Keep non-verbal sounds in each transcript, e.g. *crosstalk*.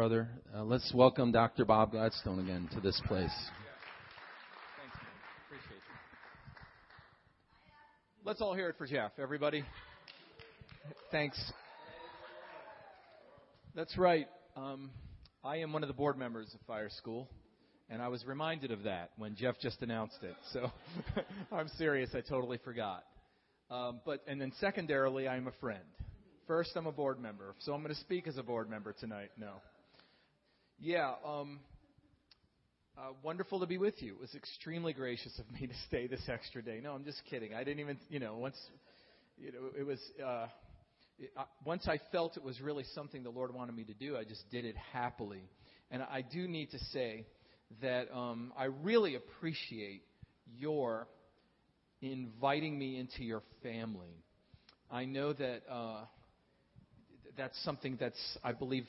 brother. Uh, let's welcome Dr. Bob Gladstone again to this place. Thanks, man. Appreciate you. Let's all hear it for Jeff, everybody. Thanks. That's right. Um, I am one of the board members of Fire School, and I was reminded of that when Jeff just announced it. So *laughs* I'm serious. I totally forgot. Um, but and then secondarily, I'm a friend. First, I'm a board member, so I'm going to speak as a board member tonight. No. Yeah. Um, uh, wonderful to be with you. It was extremely gracious of me to stay this extra day. No, I'm just kidding. I didn't even, you know, once, you know, it was. Uh, it, uh, once I felt it was really something the Lord wanted me to do, I just did it happily. And I do need to say that um, I really appreciate your inviting me into your family. I know that uh, that's something that's, I believe,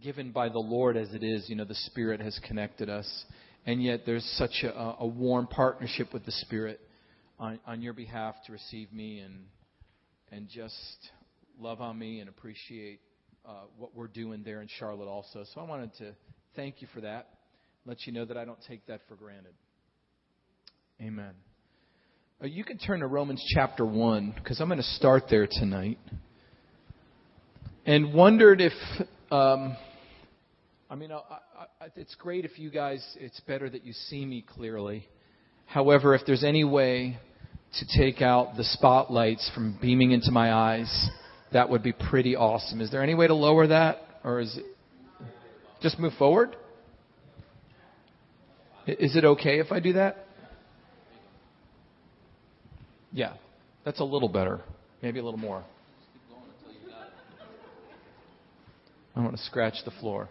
given by the Lord as it is. You know, the Spirit has connected us. And yet there's such a, a warm partnership with the Spirit on, on your behalf to receive me and, and just love on me and appreciate uh, what we're doing there in Charlotte also. So I wanted to thank you for that. Let you know that I don't take that for granted. Amen. Uh, you can turn to Romans chapter 1 because I'm going to start there tonight. And wondered if um, I mean, I, I, it's great if you guys, it's better that you see me clearly. However, if there's any way to take out the spotlights from beaming into my eyes, that would be pretty awesome. Is there any way to lower that? Or is it just move forward? Is it okay if I do that? Yeah, that's a little better. Maybe a little more. I want to scratch the floor.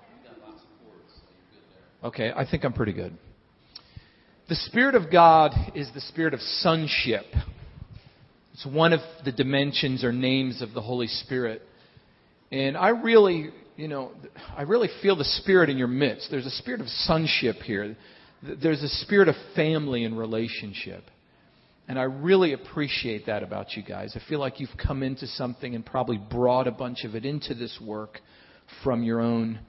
Okay, I think I'm pretty good. The Spirit of God is the Spirit of sonship. It's one of the dimensions or names of the Holy Spirit. And I really, you know, I really feel the Spirit in your midst. There's a spirit of sonship here. There's a spirit of family and relationship. And I really appreciate that about you guys. I feel like you've come into something and probably brought a bunch of it into this work from your own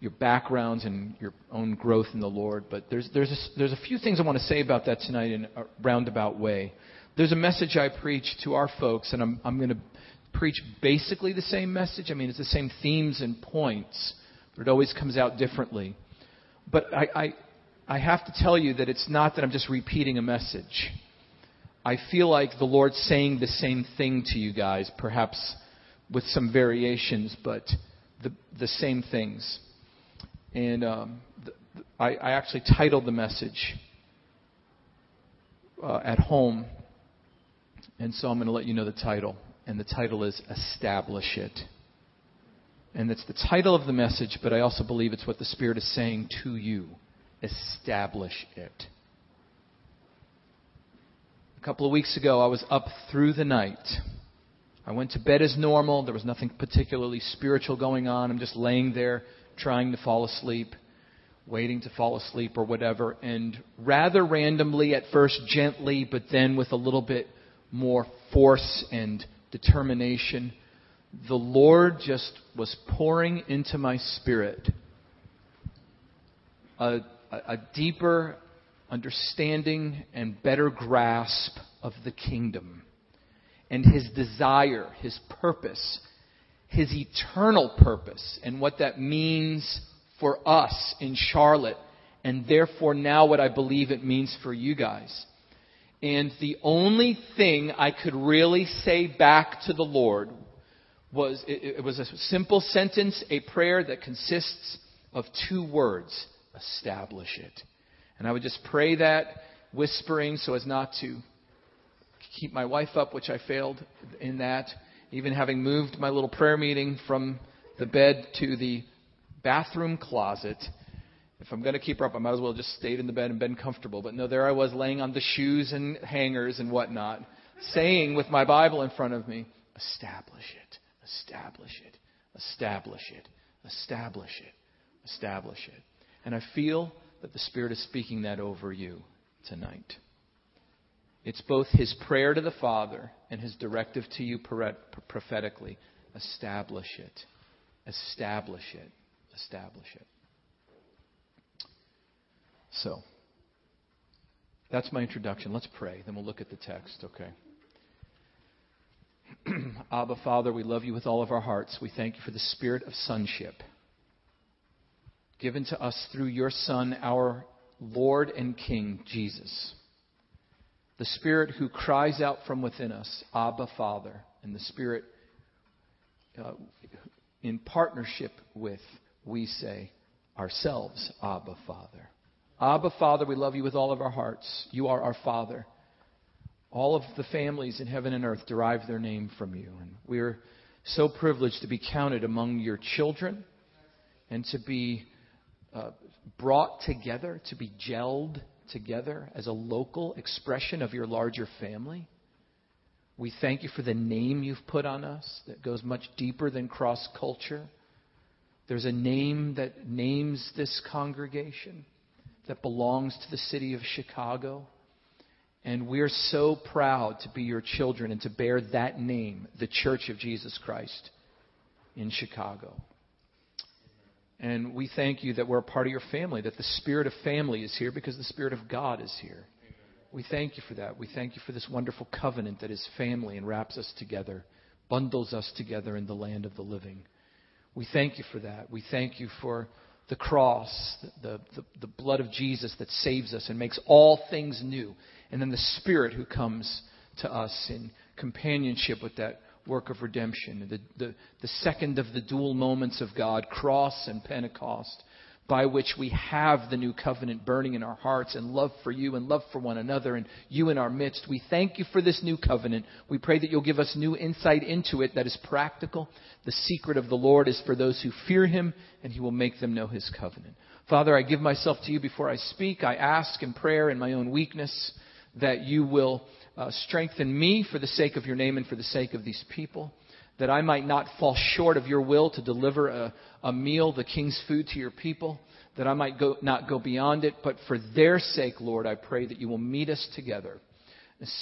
your backgrounds and your own growth in the Lord. But there's there's a, there's a few things I want to say about that tonight in a roundabout way. There's a message I preach to our folks, and I'm I'm going to preach basically the same message. I mean, it's the same themes and points, but it always comes out differently. But I, I I have to tell you that it's not that I'm just repeating a message. I feel like the Lord's saying the same thing to you guys, perhaps with some variations, but the, the same things. And um, I, I, actually titled the message uh, at home. And so I'm going to let you know the title. And the title is Establish It. And it's the title of the message, but I also believe it's what the Spirit is saying to you. Establish it. A couple of weeks ago, I was up through the night I went to bed as normal. There was nothing particularly spiritual going on. I'm just laying there trying to fall asleep, waiting to fall asleep or whatever. And rather randomly, at first gently, but then with a little bit more force and determination, the Lord just was pouring into my spirit a, a, deeper understanding and better grasp of the kingdom and his desire, his purpose, his eternal purpose, and what that means for us in Charlotte, and therefore now what I believe it means for you guys. And the only thing I could really say back to the Lord was it, it was a simple sentence, a prayer that consists of two words establish it. And I would just pray that, whispering so as not to keep my wife up, which I failed in that. Even having moved my little prayer meeting from the bed to the bathroom closet. If I'm going to keep her up, I might as well just stayed in the bed and been comfortable. But no, there I was laying on the shoes and hangers and whatnot, saying with my Bible in front of me, establish it, establish it, establish it, establish it, establish it. And I feel that the Spirit is speaking that over you tonight. It's both his prayer to the Father and his directive to you prophetically. Establish it. Establish it. establish it. So, that's my introduction. Let's pray, then we'll look at the text, okay? *clears throat* Abba, Father, we love you with all of our hearts. We thank you for the spirit of sonship given to us through your Son, our Lord and King, Jesus. The Spirit who cries out from within us, Abba, Father, and the Spirit uh, in partnership with, we say, ourselves, Abba, Father. Abba, Father, we love you with all of our hearts. You are our Father. All of the families in heaven and earth derive their name from you. And we're so privileged to be counted among your children and to be uh, brought together, to be gelled together as a local expression of your larger family. We thank you for the name you've put on us that goes much deeper than cross culture. There's a name that names this congregation that belongs to the city of Chicago. And we're so proud to be your children and to bear that name, the Church of Jesus Christ in Chicago. And we thank you that we're a part of your family, that the spirit of family is here because the spirit of God is here. We thank you for that. We thank you for this wonderful covenant that is family and wraps us together, bundles us together in the land of the living. We thank you for that. We thank you for the cross, the, the, the, blood of Jesus that saves us and makes all things new. And then the Spirit who comes to us in companionship with that work of redemption. The, the, the second of the dual moments of God, cross and Pentecost, by which we have the new covenant burning in our hearts and love for you and love for one another and you in our midst. We thank you for this new covenant. We pray that you'll give us new insight into it that is practical. The secret of the Lord is for those who fear him, and he will make them know his covenant. Father, I give myself to you before I speak. I ask in prayer in my own weakness that you will uh, strengthen me for the sake of your name and for the sake of these people that I might not fall short of your will to deliver a, a meal, the king's food to your people, that I might go, not go beyond it, but for their sake, Lord, I pray that you will meet us together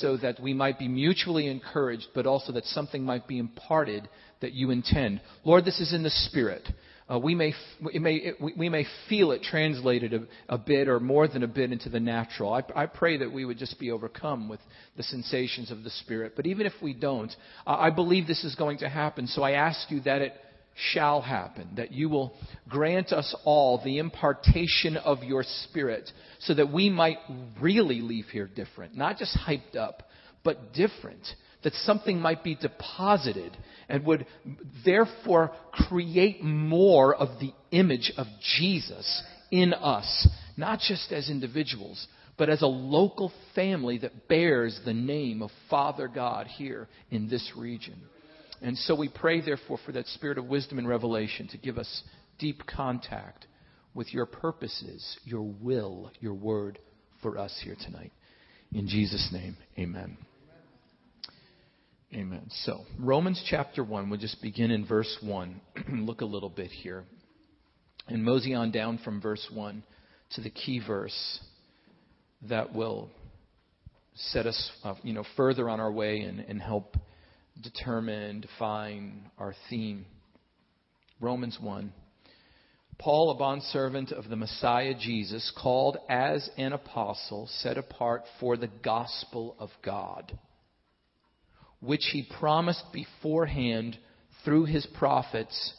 so that we might be mutually encouraged, but also that something might be imparted that you intend. Lord, this is in the Spirit. Uh, we, may, may, it, we may feel it translated a, a, bit or more than a bit into the natural. I, I, pray that we would just be overcome with the sensations of the Spirit. But even if we don't, I believe this is going to happen. So I ask you that it shall happen, that you will grant us all the impartation of your Spirit so that we might really leave here different, not just hyped up, but different that something might be deposited and would therefore create more of the image of Jesus in us, not just as individuals, but as a local family that bears the name of Father God here in this region. And so we pray, therefore, for that spirit of wisdom and revelation to give us deep contact with your purposes, your will, your word for us here tonight. In Jesus' name, amen. Amen. So, Romans chapter 1, we'll just begin in verse 1. *clears throat* Look a little bit here. And mosey on down from verse 1 to the key verse that will set us uh, you know, further on our way and, and help determine, define our theme. Romans 1. Paul, a bondservant of the Messiah Jesus, called as an apostle, set apart for the gospel of God which he promised beforehand through his prophets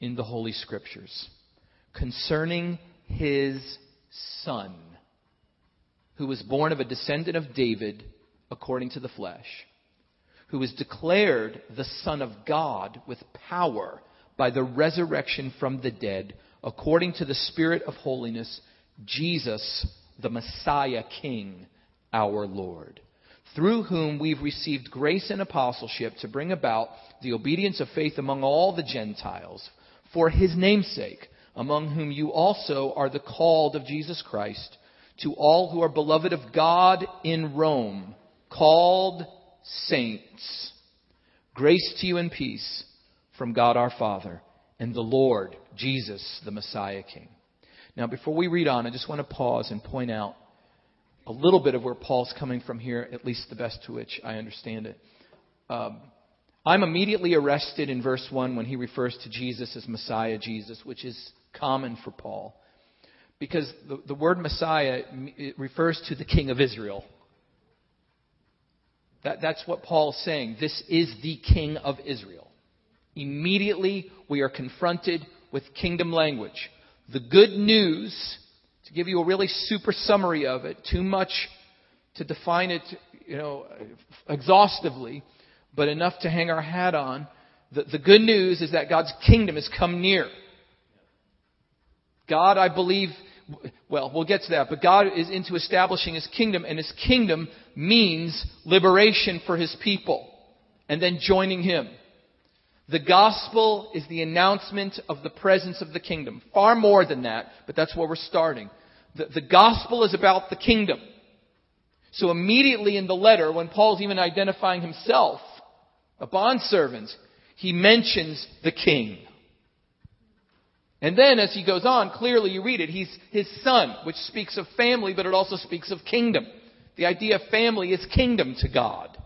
in the Holy Scriptures concerning his Son, who was born of a descendant of David according to the flesh, who was declared the Son of God with power by the resurrection from the dead according to the Spirit of holiness, Jesus, the Messiah King, our Lord through whom we've received grace and apostleship to bring about the obedience of faith among all the Gentiles, for his name's sake, among whom you also are the called of Jesus Christ, to all who are beloved of God in Rome, called saints. Grace to you and peace from God our Father and the Lord Jesus, the Messiah King. Now, before we read on, I just want to pause and point out a little bit of where Paul's coming from here, at least the best to which I understand it. Um, I'm immediately arrested in verse 1 when he refers to Jesus as Messiah Jesus, which is common for Paul. Because the, the word Messiah refers to the King of Israel. That, that's what Paul is saying. This is the King of Israel. Immediately, we are confronted with kingdom language. The good news, to give you a really super summary of it, too much to define it, you know, exhaustively, but enough to hang our hat on. The, the good news is that God's kingdom has come near. God, I believe, well, we'll get to that, but God is into establishing His kingdom, and His kingdom means liberation for His people, and then joining Him. The gospel is the announcement of the presence of the kingdom. Far more than that, but that's where we're starting. The, the gospel is about the kingdom. So immediately in the letter, when Paul's even identifying himself, a bondservant, he mentions the king. And then as he goes on, clearly you read it, he's his son, which speaks of family, but it also speaks of kingdom. The idea of family is kingdom to God.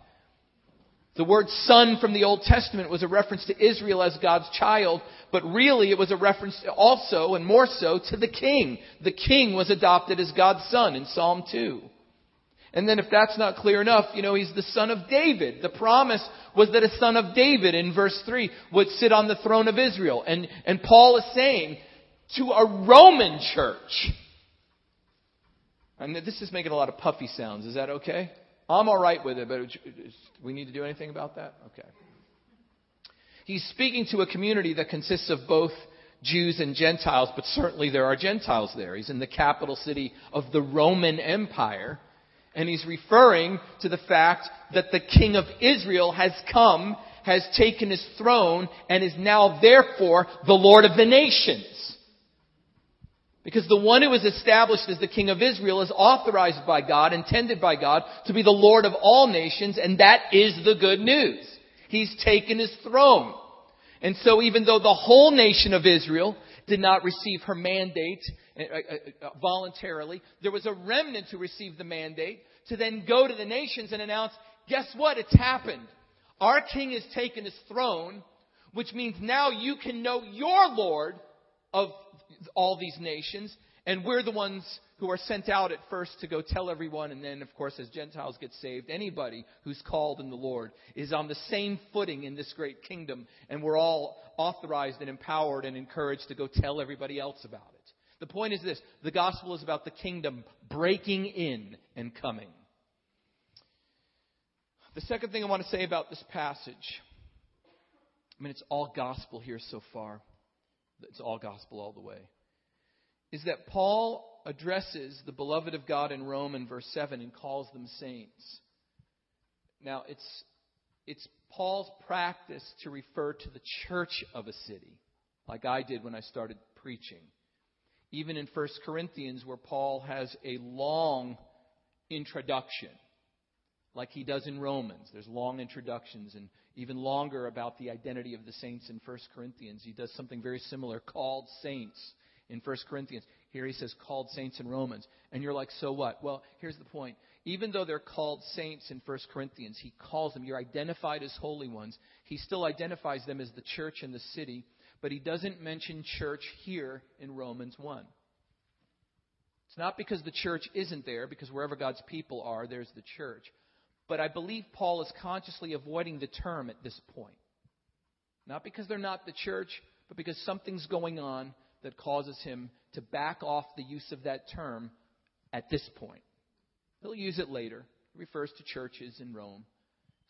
The word son from the Old Testament was a reference to Israel as God's child, but really it was a reference also, and more so, to the king. The king was adopted as God's son in Psalm 2. And then if that's not clear enough, you know, he's the son of David. The promise was that a son of David in verse 3 would sit on the throne of Israel. And, and Paul is saying to a Roman church, and this is making a lot of puffy sounds. Is that okay? I'm alright with it, but we need to do anything about that? Okay. He's speaking to a community that consists of both Jews and Gentiles, but certainly there are Gentiles there. He's in the capital city of the Roman Empire. And he's referring to the fact that the king of Israel has come, has taken his throne, and is now therefore the Lord of the nations. Because the one who is established as the king of Israel is authorized by God, intended by God, to be the Lord of all nations, and that is the good news. He's taken his throne. And so even though the whole nation of Israel did not receive her mandate uh, uh, uh, voluntarily. There was a remnant who received the mandate to then go to the nations and announce, guess what? It's happened. Our king has taken his throne, which means now you can know your Lord of all these nations, and we're the ones who are sent out at first to go tell everyone, and then, of course, as Gentiles get saved, anybody who's called in the Lord is on the same footing in this great kingdom, and we're all authorized and empowered and encouraged to go tell everybody else about it. The point is this the gospel is about the kingdom breaking in and coming. The second thing I want to say about this passage, I mean, it's all gospel here so far. It's all gospel all the way. Is that Paul addresses the beloved of God in Rome in verse 7 and calls them saints. Now, it's, it's Paul's practice to refer to the church of a city, like I did when I started preaching even in 1 Corinthians, where Paul has a long introduction, like he does in Romans. There's long introductions and even longer about the identity of the saints in 1 Corinthians. He does something very similar, called saints in 1 Corinthians. Here he says called saints in Romans. And you're like, so what? Well, here's the point. Even though they're called saints in 1 Corinthians, he calls them, you're identified as holy ones. He still identifies them as the church and the city but he doesn't mention church here in Romans 1. It's not because the church isn't there, because wherever God's people are, there's the church. But I believe Paul is consciously avoiding the term at this point. Not because they're not the church, but because something's going on that causes him to back off the use of that term at this point. He'll use it later. It refers to churches in Rome.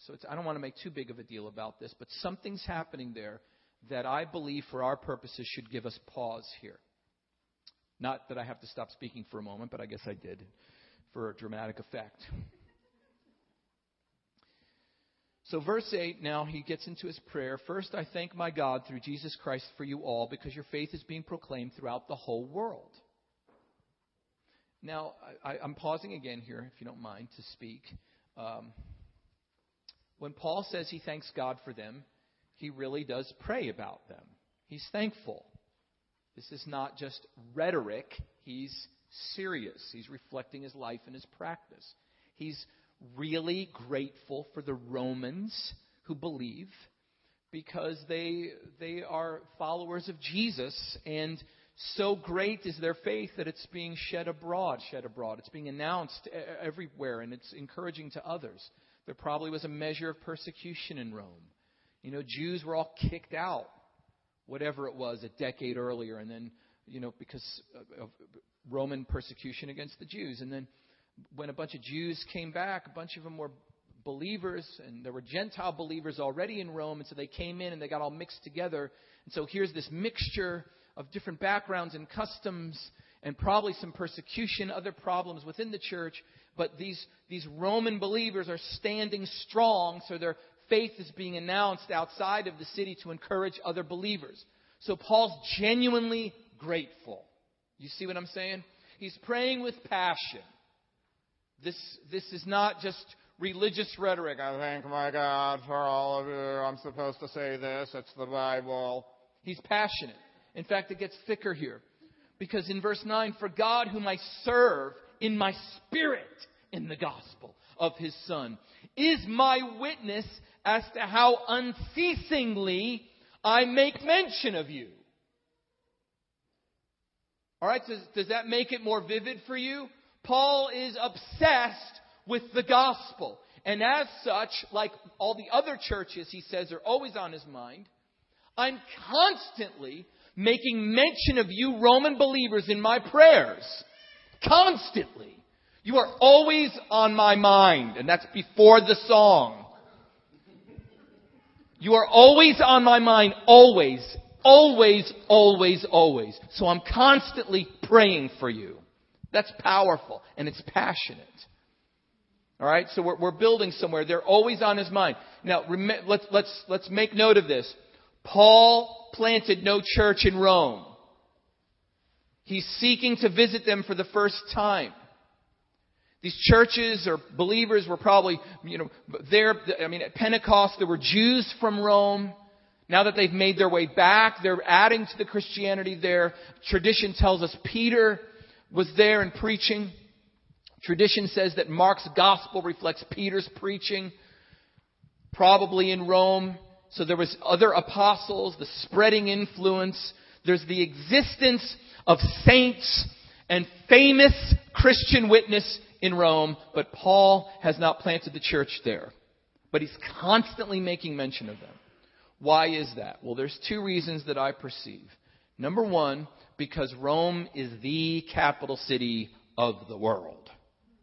So I don't want to make too big of a deal about this, but something's happening there that I believe for our purposes should give us pause here. Not that I have to stop speaking for a moment, but I guess I did for dramatic effect. So, verse 8, now he gets into his prayer. First, I thank my God through Jesus Christ for you all because your faith is being proclaimed throughout the whole world. Now, I, am pausing again here, if you don't mind, to speak. Um, when Paul says he thanks God for them, he really does pray about them. He's thankful. This is not just rhetoric, he's serious. He's reflecting his life and his practice. He's really grateful for the Romans who believe because they, they are followers of Jesus and so great is their faith that it's being shed abroad, shed abroad. It's being announced everywhere and it's encouraging to others. There probably was a measure of persecution in Rome. You know, Jews were all kicked out, whatever it was, a decade earlier, and then, you know, because of Roman persecution against the Jews. And then when a bunch of Jews came back, a bunch of them were believers, and there were Gentile believers already in Rome, and so they came in and they got all mixed together. And so here's this mixture of different backgrounds and customs, and probably some persecution, other problems within the church. But these, these Roman believers are standing strong, so their faith is being announced outside of the city to encourage other believers. So Paul's genuinely grateful. You see what I'm saying? He's praying with passion. This, this is not just religious rhetoric. I thank my God for all of you. I'm supposed to say this. It's the Bible. He's passionate. In fact, it gets thicker here. Because in verse 9, for God whom I serve in my spirit in the gospel of his Son is my witness as to how unceasingly I make mention of you. All right, does, does that make it more vivid for you? Paul is obsessed with the gospel. And as such, like all the other churches, he says, are always on his mind. I'm constantly making mention of you, Roman believers, in my prayers. Constantly. You are always on my mind. And that's before the song. You are always on my mind, always, always, always, always. So I'm constantly praying for you. That's powerful and it's passionate. All right, so we're, we're building somewhere. They're always on his mind. Now, rem- let's let's let's make note of this. Paul planted no church in Rome. He's seeking to visit them for the first time. These churches or believers were probably, you know, there, I mean, at Pentecost, there were Jews from Rome. Now that they've made their way back, they're adding to the Christianity there. Tradition tells us Peter was there and preaching. Tradition says that Mark's gospel reflects Peter's preaching, probably in Rome. So there was other apostles, the spreading influence. There's the existence of saints and famous Christian witness in Rome, but Paul has not planted the church there. But he's constantly making mention of them. Why is that? Well, there's two reasons that I perceive. Number one, because Rome is the capital city of the world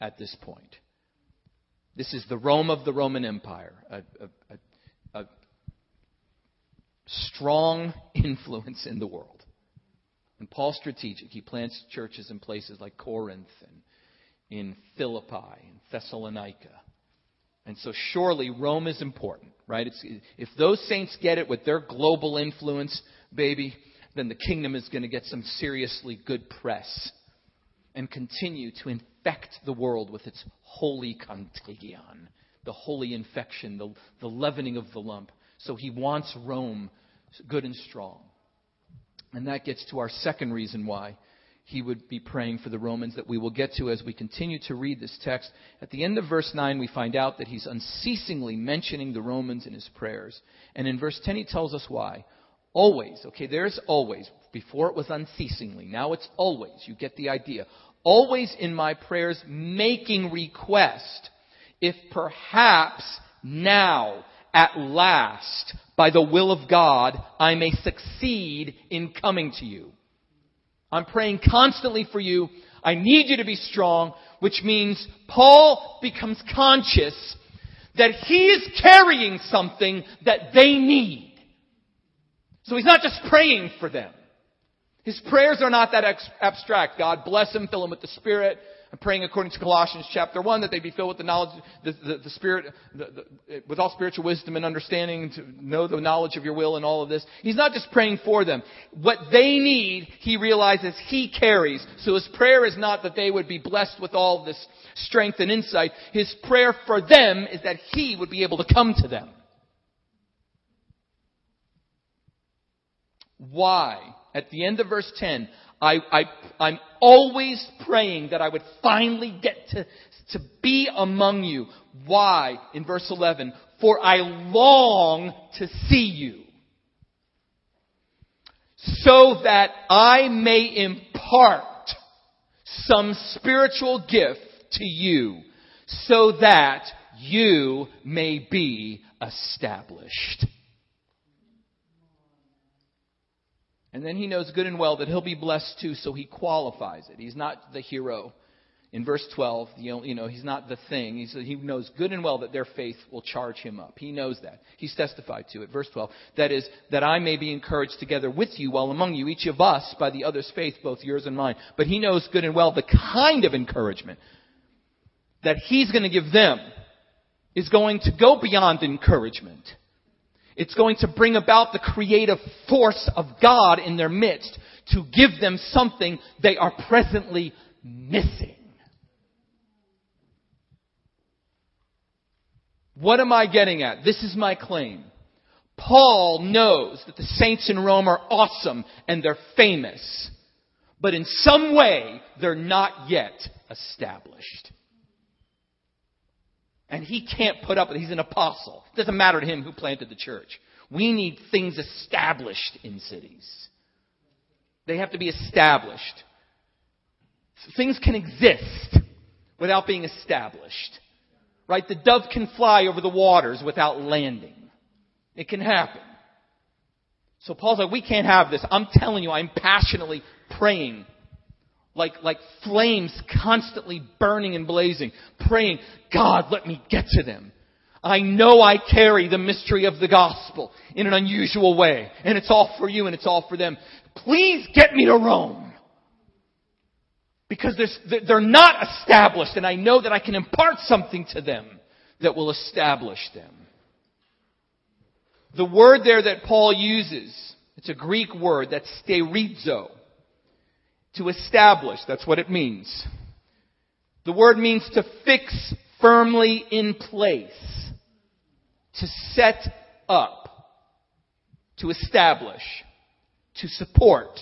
at this point. This is the Rome of the Roman Empire, a, a, a, strong *laughs* influence in the world. And Paul's strategic. He plants churches in places like Corinth and in Philippi and Thessalonica. And so surely Rome is important, right? It's, if those saints get it with their global influence, baby, then the kingdom is going to get some seriously good press and continue to infect the world with its holy contagion, the holy infection, the, the leavening of the lump. So he wants Rome good and strong. And that gets to our second reason why he would be praying for the Romans that we will get to as we continue to read this text. At the end of verse 9, we find out that he's unceasingly mentioning the Romans in his prayers. And in verse 10, he tells us why. Always, okay, there's always. Before it was unceasingly. Now it's always. You get the idea. Always in my prayers making request, if perhaps now, at last, by the will of God, I may succeed in coming to you. I'm praying constantly for you. I need you to be strong, which means Paul becomes conscious that he is carrying something that they need. So he's not just praying for them. His prayers are not that ex- abstract. God bless him, fill him with the Spirit, I'm praying according to Colossians chapter 1 that they be filled with the knowledge, the, the, the Spirit, the, with all spiritual wisdom and understanding to know the knowledge of your will and all of this. He's not just praying for them. What they need, he realizes he carries. So his prayer is not that they would be blessed with all this strength and insight. His prayer for them is that he would be able to come to them. Why? At the end of verse 10, I, I, I'm always praying that I would finally get to, to be among you. Why? In verse 11, for I long to see you. so that I may impart some spiritual gift to you, so that you may be established. And then he knows good and well that he'll be blessed too, so he qualifies it. He's not the hero. In verse 12, you know, he's not the thing. He knows good and well that their faith will charge him up. He knows that. He's testified to it. Verse 12, that is, that I may be encouraged together with you while among you, each of us by the other's faith, both yours and mine. But he knows good and well the kind of encouragement that he's going to give them is going to go beyond encouragement. It's going to bring about the creative force of God in their midst to give them something they are presently missing. What am I getting at? This is my claim. Paul knows that the saints in Rome are awesome and they're famous, but in some way they're not yet established. And he can't put up with it. He's an apostle. It doesn't matter to him who planted the church. We need things established in cities. They have to be established. Things can exist without being established. Right? The dove can fly over the waters without landing. It can happen. So Paul's like, we can't have this. I'm telling you, I'm passionately praying like, like flames constantly burning and blazing, praying, God, let me get to them. I know I carry the mystery of the gospel in an unusual way, and it's all for you and it's all for them. Please get me to Rome. Because they're not established, and I know that I can impart something to them that will establish them. The word there that Paul uses, it's a Greek word, that's sterizo to establish. That's what it means. The word means to fix firmly in place, to set up, to establish, to support,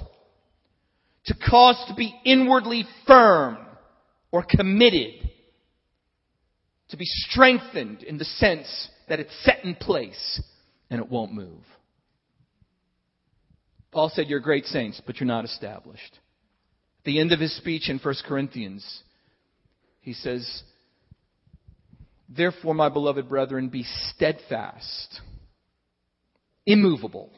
to cause to be inwardly firm or committed, to be strengthened in the sense that it's set in place and it won't move. Paul said, You're great saints, but you're not established the end of his speech in 1 Corinthians, he says, Therefore, my beloved brethren, be steadfast, immovable,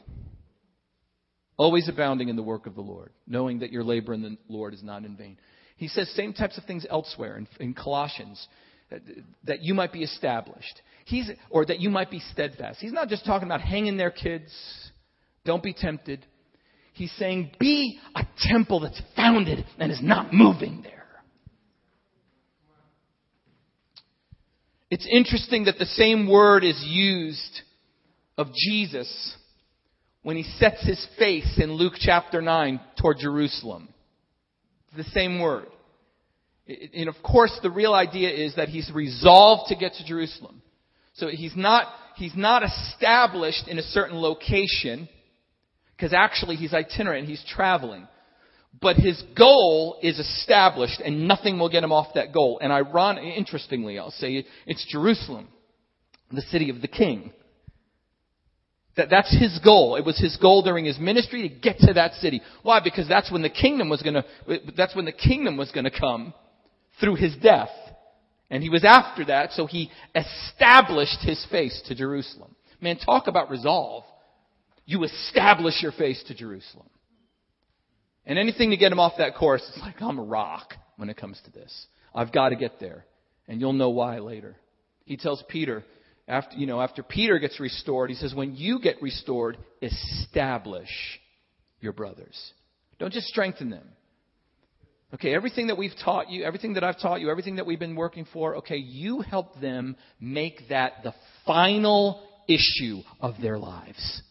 always abounding in the work of the Lord, knowing that your labor in the Lord is not in vain. He says same types of things elsewhere in, in Colossians, that, that you might be established. He's, or that you might be steadfast. He's not just talking about hanging there, kids. Don't be tempted. He's saying, be a temple that's founded and is not moving there. It's interesting that the same word is used of Jesus when he sets his face in Luke chapter 9 toward Jerusalem. the same word. And of course, the real idea is that he's resolved to get to Jerusalem. So he's not, he's not established in a certain location. Because actually he's itinerant, he's traveling. But his goal is established and nothing will get him off that goal. And iron, interestingly, I'll say it's Jerusalem, the city of the king. That, that's his goal. It was his goal during his ministry to get to that city. Why? Because that's when the kingdom was gonna, that's when the kingdom was gonna come through his death. And he was after that, so he established his face to Jerusalem. Man, talk about resolve you establish your face to Jerusalem. And anything to get him off that course, it's like, I'm a rock when it comes to this. I've got to get there. And you'll know why later. He tells Peter, after, you know, after Peter gets restored, he says, when you get restored, establish your brothers. Don't just strengthen them. Okay, everything that we've taught you, everything that I've taught you, everything that we've been working for, okay, you help them make that the final issue of their lives.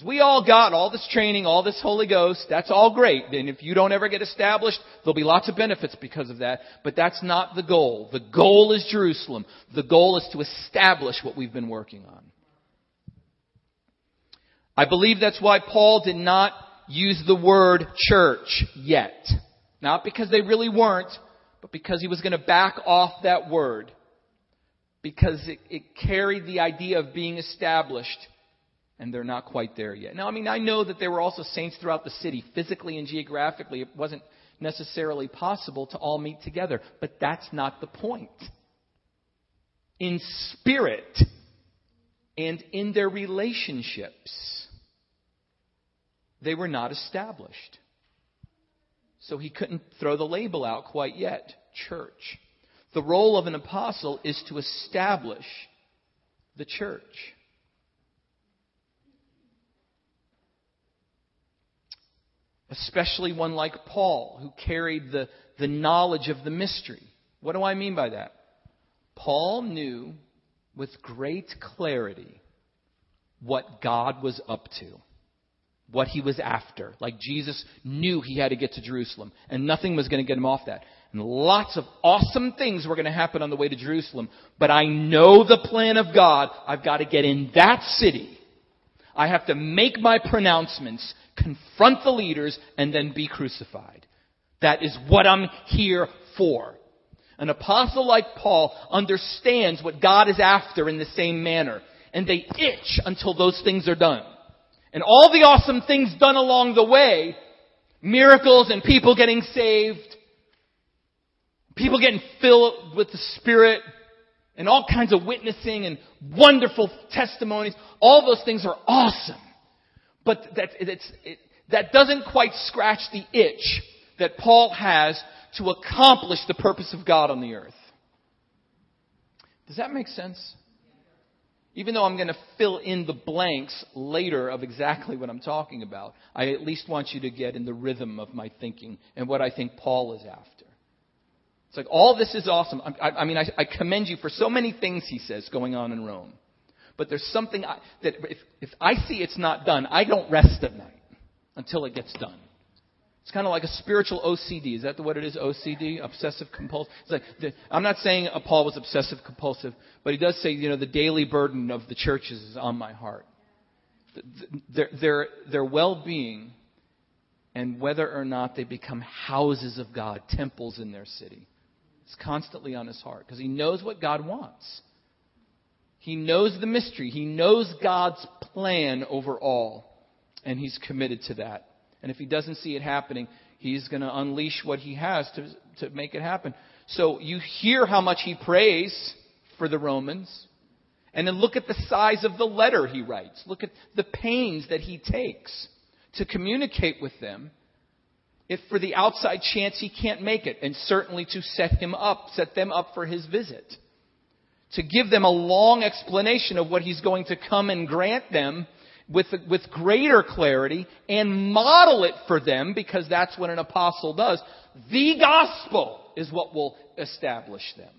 Because we all got all this training, all this Holy Ghost. That's all great. And if you don't ever get established, there'll be lots of benefits because of that. But that's not the goal. The goal is Jerusalem. The goal is to establish what we've been working on. I believe that's why Paul did not use the word church yet. Not because they really weren't, but because he was going to back off that word. Because it, it carried the idea of being established and they're not quite there yet. Now, I mean, I know that there were also saints throughout the city. Physically and geographically, it wasn't necessarily possible to all meet together, but that's not the point. In spirit and in their relationships, they were not established. So he couldn't throw the label out quite yet church. The role of an apostle is to establish the church. Especially one like Paul, who carried the, the knowledge of the mystery. What do I mean by that? Paul knew with great clarity what God was up to, what he was after. Like Jesus knew he had to get to Jerusalem, and nothing was going to get him off that. And lots of awesome things were going to happen on the way to Jerusalem, but I know the plan of God. I've got to get in that city. I have to make my pronouncements confront the leaders, and then be crucified. That is what I'm here for. An apostle like Paul understands what God is after in the same manner, and they itch until those things are done. And all the awesome things done along the way, miracles and people getting saved, people getting filled with the Spirit, and all kinds of witnessing and wonderful testimonies, all those things are awesome. But that, it, that doesn't quite scratch the itch that Paul has to accomplish the purpose of God on the earth. Does that make sense? Even though I'm going to fill in the blanks later of exactly what I'm talking about, I at least want you to get in the rhythm of my thinking and what I think Paul is after. It's like, all this is awesome. I, I mean, I, I commend you for so many things, he says, going on in Rome. But there's something I, that if, if I see it's not done, I don't rest at night until it gets done. It's kind of like a spiritual OCD. Is that what it is? OCD, obsessive compulsive. It's like the, I'm not saying Paul was obsessive compulsive, but he does say, you know, the daily burden of the churches is on my heart. Their their their well-being and whether or not they become houses of God, temples in their city. It's constantly on his heart because he knows what God wants. He knows the mystery. He knows God's plan over all. And he's committed to that. And if he doesn't see it happening, he's going to unleash what he has to, to make it happen. So you hear how much he prays for the Romans. And then look at the size of the letter he writes. Look at the pains that he takes to communicate with them if for the outside chance he can't make it, and certainly to set him up, set them up for his visit to give them a long explanation of what he's going to come and grant them with, with greater clarity and model it for them because that's what an apostle does. The gospel is what will establish them.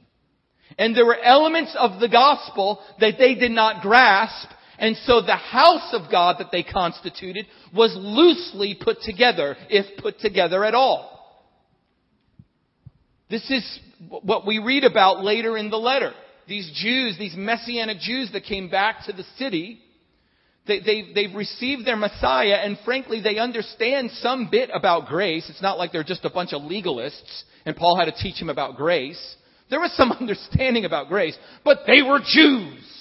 And there were elements of the gospel that they did not grasp, and so the house of God that they constituted was loosely put together, if put together at all. This is what we read about later in the letter these Jews, these Messianic Jews that came back to the city, they, they've received their Messiah, and frankly, they understand some bit about grace. It's not like they're just a bunch of legalists, and Paul had to teach them about grace. There was some *laughs* understanding about grace, but they were Jews.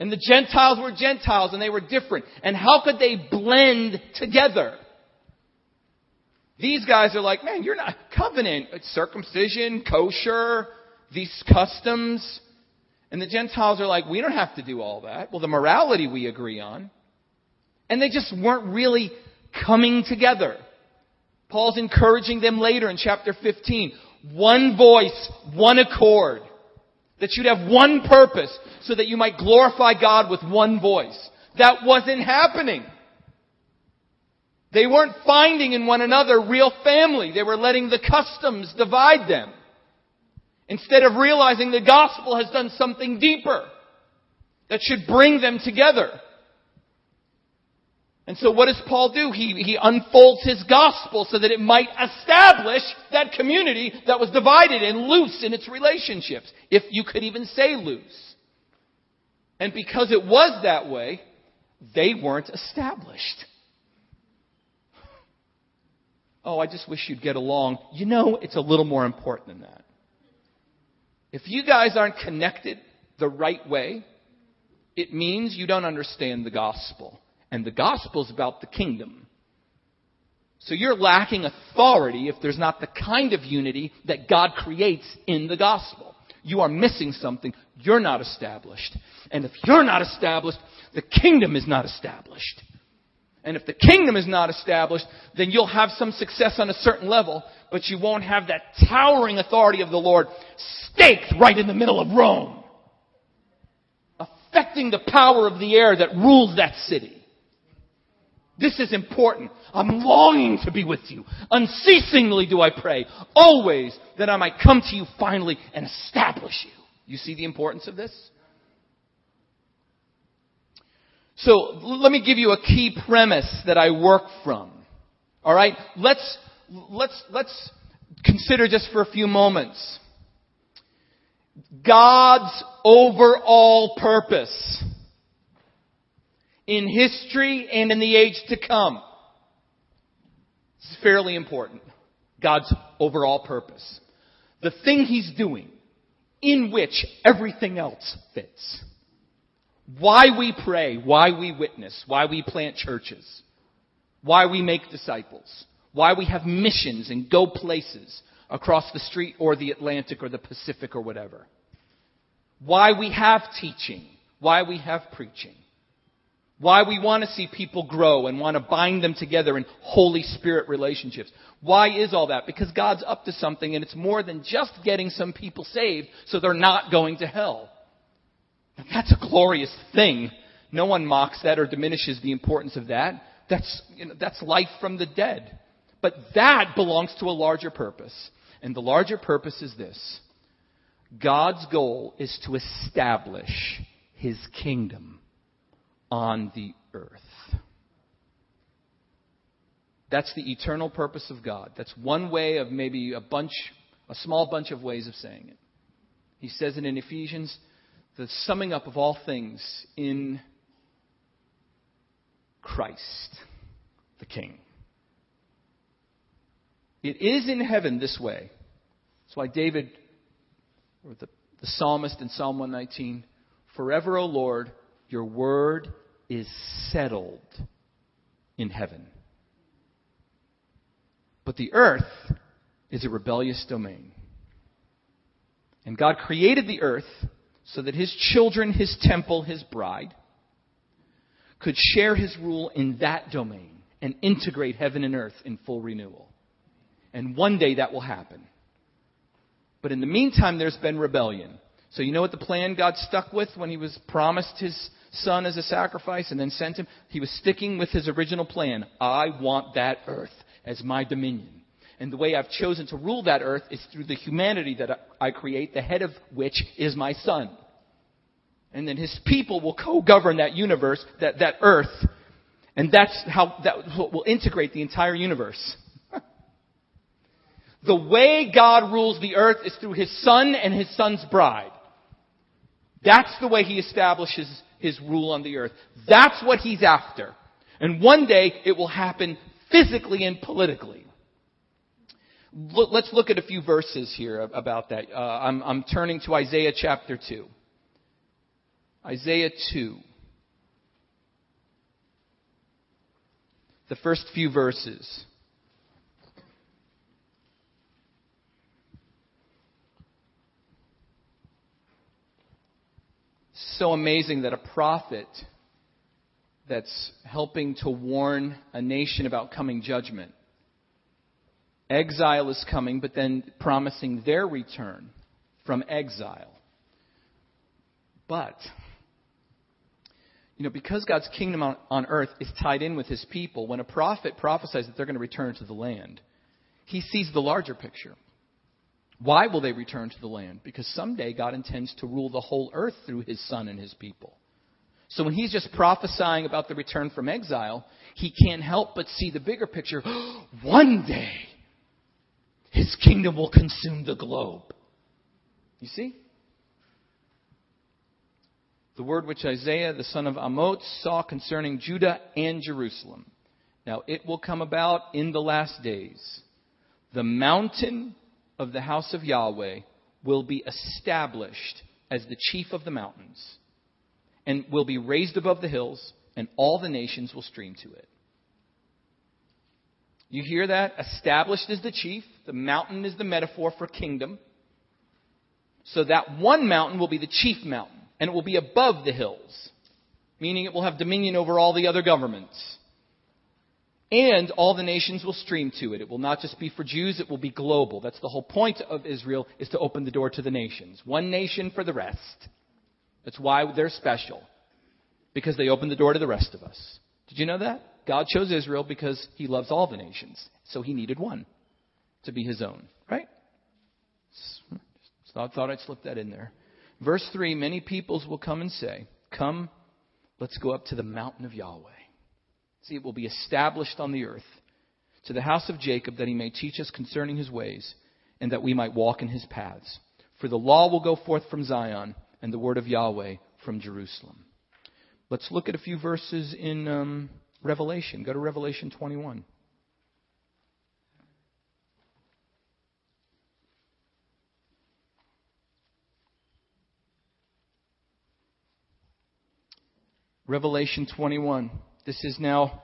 And the Gentiles were Gentiles, and they were different. And how could they blend together? These guys are like, man, you're not covenant, circumcision, kosher, these customs. And the Gentiles are like, we don't have to do all that. Well, the morality we agree on. And they just weren't really coming together. Paul's encouraging them later in chapter 15. One voice, one accord. That you'd have one purpose so that you might glorify God with one voice. That wasn't happening. They weren't finding in one another real family. They were letting the customs divide them. Instead of realizing the gospel has done something deeper that should bring them together. And so what does Paul do? He, he unfolds his gospel so that it might establish that community that was divided and loose in its relationships. If you could even say loose. And because it was that way, they weren't established. Oh, I just wish you'd get along. You know, it's a little more important than that. If you guys aren't connected the right way, it means you don't understand the gospel. And the gospel is about the kingdom. So you're lacking authority if there's not the kind of unity that God creates in the gospel. You are missing something. You're not established. And if you're not established, the kingdom is not established. And if the kingdom is not established, then you'll have some success on a certain level, but you won't have that towering authority of the Lord staked right in the middle of Rome, affecting the power of the air that rules that city. This is important. I'm longing to be with you. Unceasingly do I pray, always, that I might come to you finally and establish you. You see the importance of this? So let me give you a key premise that I work from. All right? Let's let's let's consider just for a few moments God's overall purpose in history and in the age to come. It's fairly important. God's overall purpose. The thing he's doing in which everything else fits. Why we pray, why we witness, why we plant churches, why we make disciples, why we have missions and go places across the street or the Atlantic or the Pacific or whatever. Why we have teaching, why we have preaching. Why we want to see people grow and want to bind them together in Holy Spirit relationships. Why is all that? Because God's up to something and it's more than just getting some people saved so they're not going to hell. That's a glorious thing. No one mocks that or diminishes the importance of that. That's, you know, that's life from the dead. But that belongs to a larger purpose. And the larger purpose is this. God's goal is to establish His kingdom on the earth. That's the eternal purpose of God. That's one way of maybe a bunch, a small bunch of ways of saying it. He says it in Ephesians the summing up of all things in Christ, the King. It is in heaven this way. That's why David, or the, the psalmist in Psalm 119, Forever, O Lord, your word is settled in heaven. But the earth is a rebellious domain. And God created the earth so that his children, his temple, his bride, could share his rule in that domain and integrate heaven and earth in full renewal. And one day that will happen. But in the meantime, there's been rebellion. So you know what the plan God stuck with when he was promised his son as a sacrifice and then sent him? He was sticking with his original plan. I want that earth as my dominion. And the way I've chosen to rule that earth is through the humanity that I create, the head of which is my son. And then his people will co-govern that universe, that, that earth. And that's how, that will integrate the entire universe. *laughs* the way God rules the earth is through his son and his son's bride. That's the way he establishes his rule on the earth. That's what he's after. And one day it will happen physically and politically. Let's look at a few verses here about that. Uh, I'm, I'm turning to Isaiah chapter 2. Isaiah 2. The first few verses. So amazing that a prophet that's helping to warn a nation about coming judgment Exile is coming, but then promising their return from exile. But, you know, because God's kingdom on, on earth is tied in with his people, when a prophet prophesies that they're going to return to the land, he sees the larger picture. Why will they return to the land? Because someday God intends to rule the whole earth through his son and his people. So when he's just prophesying about the return from exile, he can't help but see the bigger picture. *gasps* One day, his kingdom will consume the globe. You see? The word which Isaiah the son of Amoz saw concerning Judah and Jerusalem. Now it will come about in the last days. The mountain of the house of Yahweh will be established as the chief of the mountains, and will be raised above the hills, and all the nations will stream to it. You hear that? Established is the chief. The mountain is the metaphor for kingdom. So that one mountain will be the chief mountain, and it will be above the hills, meaning it will have dominion over all the other governments. And all the nations will stream to it. It will not just be for Jews, it will be global. That's the whole point of Israel, is to open the door to the nations. One nation for the rest. That's why they're special. Because they open the door to the rest of us. Did you know that? God chose Israel because he loves all the nations. So he needed one to be his own. Right? I thought I'd slip that in there. Verse 3 Many peoples will come and say, Come, let's go up to the mountain of Yahweh See, it will be established on the earth to the house of Jacob that he may teach us concerning his ways and that we might walk in his paths. For the law will go forth from Zion and the word of Yahweh from Jerusalem. Let's look at a few verses in um, Revelation. Go to Revelation 21. Revelation 21. This is now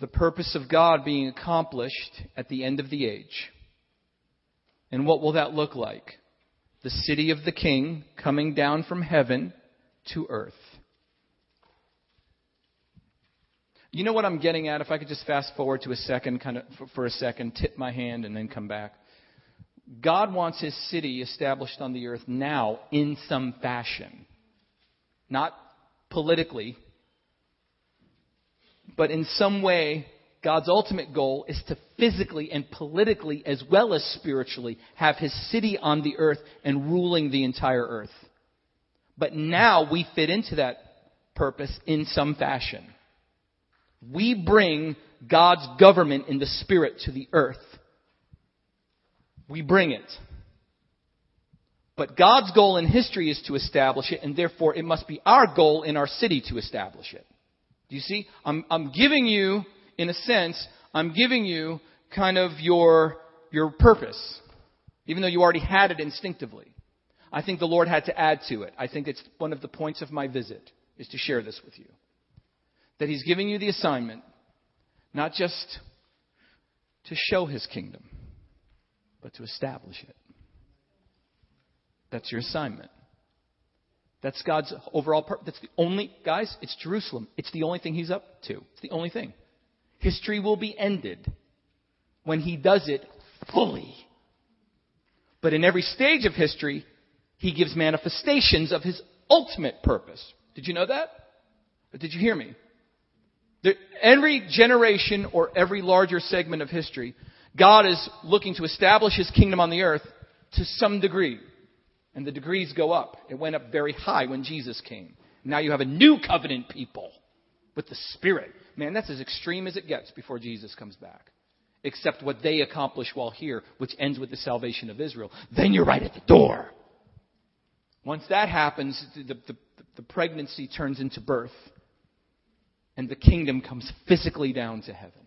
the purpose of God being accomplished at the end of the age. And what will that look like? The city of the king coming down from heaven to earth. You know what I'm getting at? If I could just fast forward to a second, kind of for a second, tip my hand and then come back. God wants his city established on the earth now in some fashion. Not politically, but in some way, God's ultimate goal is to physically and politically, as well as spiritually, have his city on the earth and ruling the entire earth. But now we fit into that purpose in some fashion. We bring God's government in the spirit to the earth. We bring it. But God's goal in history is to establish it, and therefore it must be our goal in our city to establish it. Do you see? I'm, I'm giving you, in a sense, I'm giving you kind of your, your purpose, even though you already had it instinctively. I think the Lord had to add to it. I think it's one of the points of my visit is to share this with you. That He's giving you the assignment, not just to show His kingdom, but to establish it. That's your assignment. That's God's overall purpose. That's the only, guys, it's Jerusalem. It's the only thing he's up to. It's the only thing. History will be ended when he does it fully. But in every stage of history, he gives manifestations of his ultimate purpose. Did you know that? Or did you hear me? There, every generation or every larger segment of history, God is looking to establish his kingdom on the earth to some degree. And the degrees go up. It went up very high when Jesus came. Now you have a new covenant people with the Spirit. Man, that's as extreme as it gets before Jesus comes back. Except what they accomplish while here, which ends with the salvation of Israel. Then you're right at the door. Once that happens, the, the, the pregnancy turns into birth. And the kingdom comes physically down to heaven.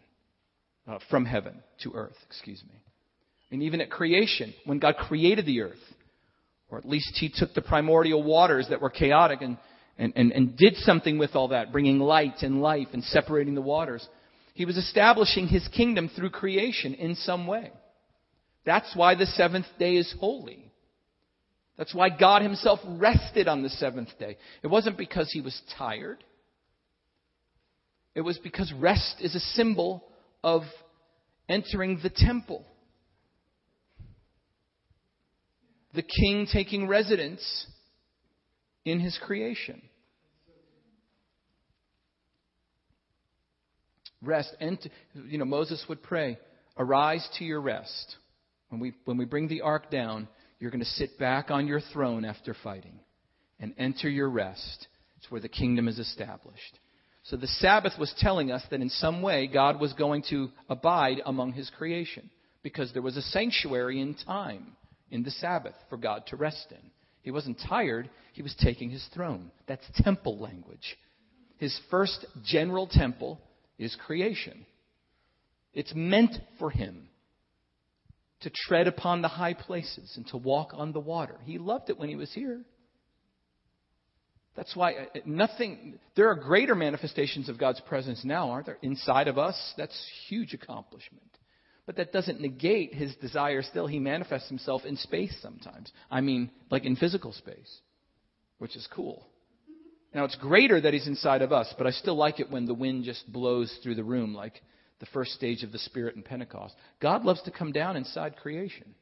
Uh, from heaven to earth, excuse me. And even at creation, when God created the earth, or at least he took the primordial waters that were chaotic and, and, and, and did something with all that, bringing light and life and separating the waters. He was establishing his kingdom through creation in some way. That's why the seventh day is holy. That's why God himself rested on the seventh day. It wasn't because he was tired. It was because rest is a symbol of entering the temple. The king taking residence in his creation. Rest. And, you know, Moses would pray, Arise to your rest. When we, when we bring the ark down, you're going to sit back on your throne after fighting and enter your rest. It's where the kingdom is established. So the Sabbath was telling us that in some way God was going to abide among his creation because there was a sanctuary in time in the Sabbath for God to rest in. He wasn't tired, he was taking his throne. That's temple language. His first general temple is creation. It's meant for him to tread upon the high places and to walk on the water. He loved it when he was here. That's why uh, nothing, there are greater manifestations of God's presence now, aren't there? Inside of us, that's huge accomplishment. But that doesn't negate his desire still. He manifests himself in space sometimes. I mean, like in physical space, which is cool. Now, it's greater that he's inside of us, but I still like it when the wind just blows through the room like the first stage of the Spirit in Pentecost. God loves to come down inside creation.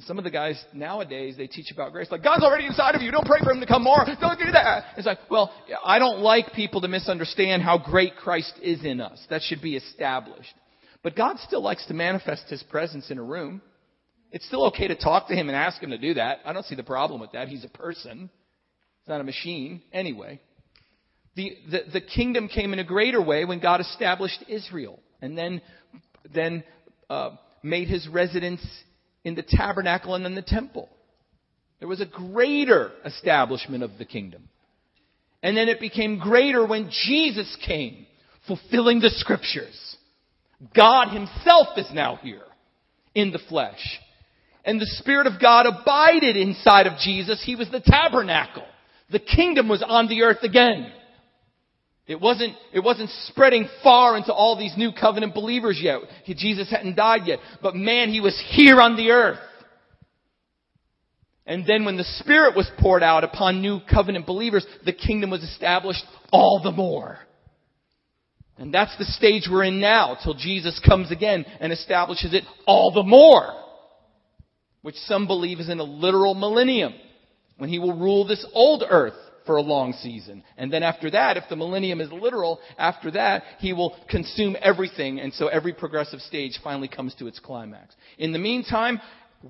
Some of the guys nowadays, they teach about grace like, God's already inside of you. Don't pray for him to come more. Don't do that. It's like, well, I don't like people to misunderstand how great Christ is in us. That should be established. But God still likes to manifest his presence in a room. It's still okay to talk to him and ask him to do that. I don't see the problem with that. He's a person. He's not a machine. Anyway. The, the, the kingdom came in a greater way when God established Israel and then, then uh, made his residence in the tabernacle and in the temple. There was a greater establishment of the kingdom. And then it became greater when Jesus came, fulfilling the scriptures. God himself is now here in the flesh. And the Spirit of God abided inside of Jesus. He was the tabernacle. The kingdom was on the earth again. It wasn't, it wasn't spreading far into all these new covenant believers yet. Jesus hadn't died yet. But man, he was here on the earth. And then when the Spirit was poured out upon new covenant believers, the kingdom was established all the more. And that's the stage we're in now, till Jesus comes again and establishes it all the more. Which some believe is in a literal millennium, when he will rule this old earth for a long season. And then after that, if the millennium is literal, after that, he will consume everything. And so every progressive stage finally comes to its climax. In the meantime,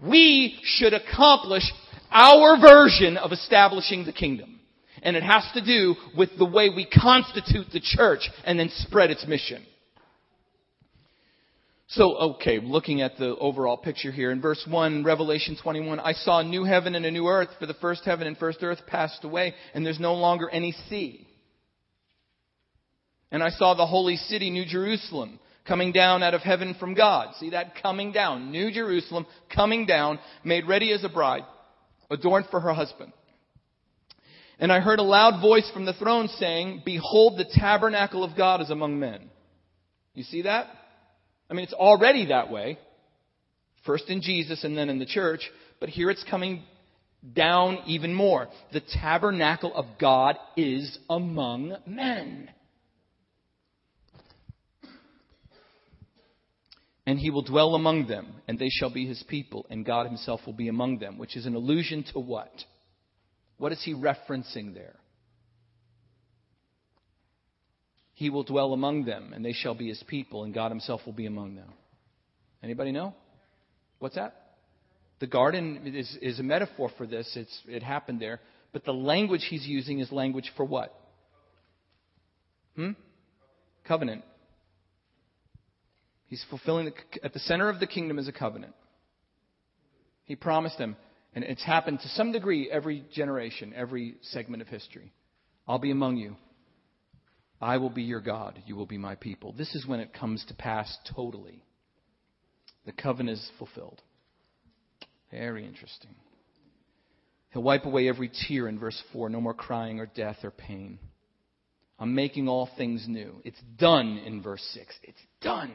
we should accomplish our version of establishing the kingdom. And it has to do with the way we constitute the church and then spread its mission. So, okay, looking at the overall picture here. In verse 1, Revelation 21, I saw a new heaven and a new earth, for the first heaven and first earth passed away, and there's no longer any sea. And I saw the holy city, New Jerusalem, coming down out of heaven from God. See that? Coming down. New Jerusalem, coming down, made ready as a bride, adorned for her husband. And I heard a loud voice from the throne saying, Behold, the tabernacle of God is among men. You see that? I mean, it's already that way. First in Jesus and then in the church, but here it's coming down even more. The tabernacle of God is among men. And he will dwell among them, and they shall be his people, and God himself will be among them, which is an allusion to what? What is he referencing there? He will dwell among them, and they shall be his people, and God himself will be among them. Anybody know? What's that? The garden is, is a metaphor for this. It's, it happened there. But the language he's using is language for what? Hmm? Covenant. He's fulfilling the, at the center of the kingdom is a covenant. He promised them, and it's happened to some degree every generation, every segment of history. I'll be among you. I will be your God. You will be my people. This is when it comes to pass totally. The covenant is fulfilled. Very interesting. He'll wipe away every tear in verse 4. No more crying or death or pain. I'm making all things new. It's done in verse 6. It's done.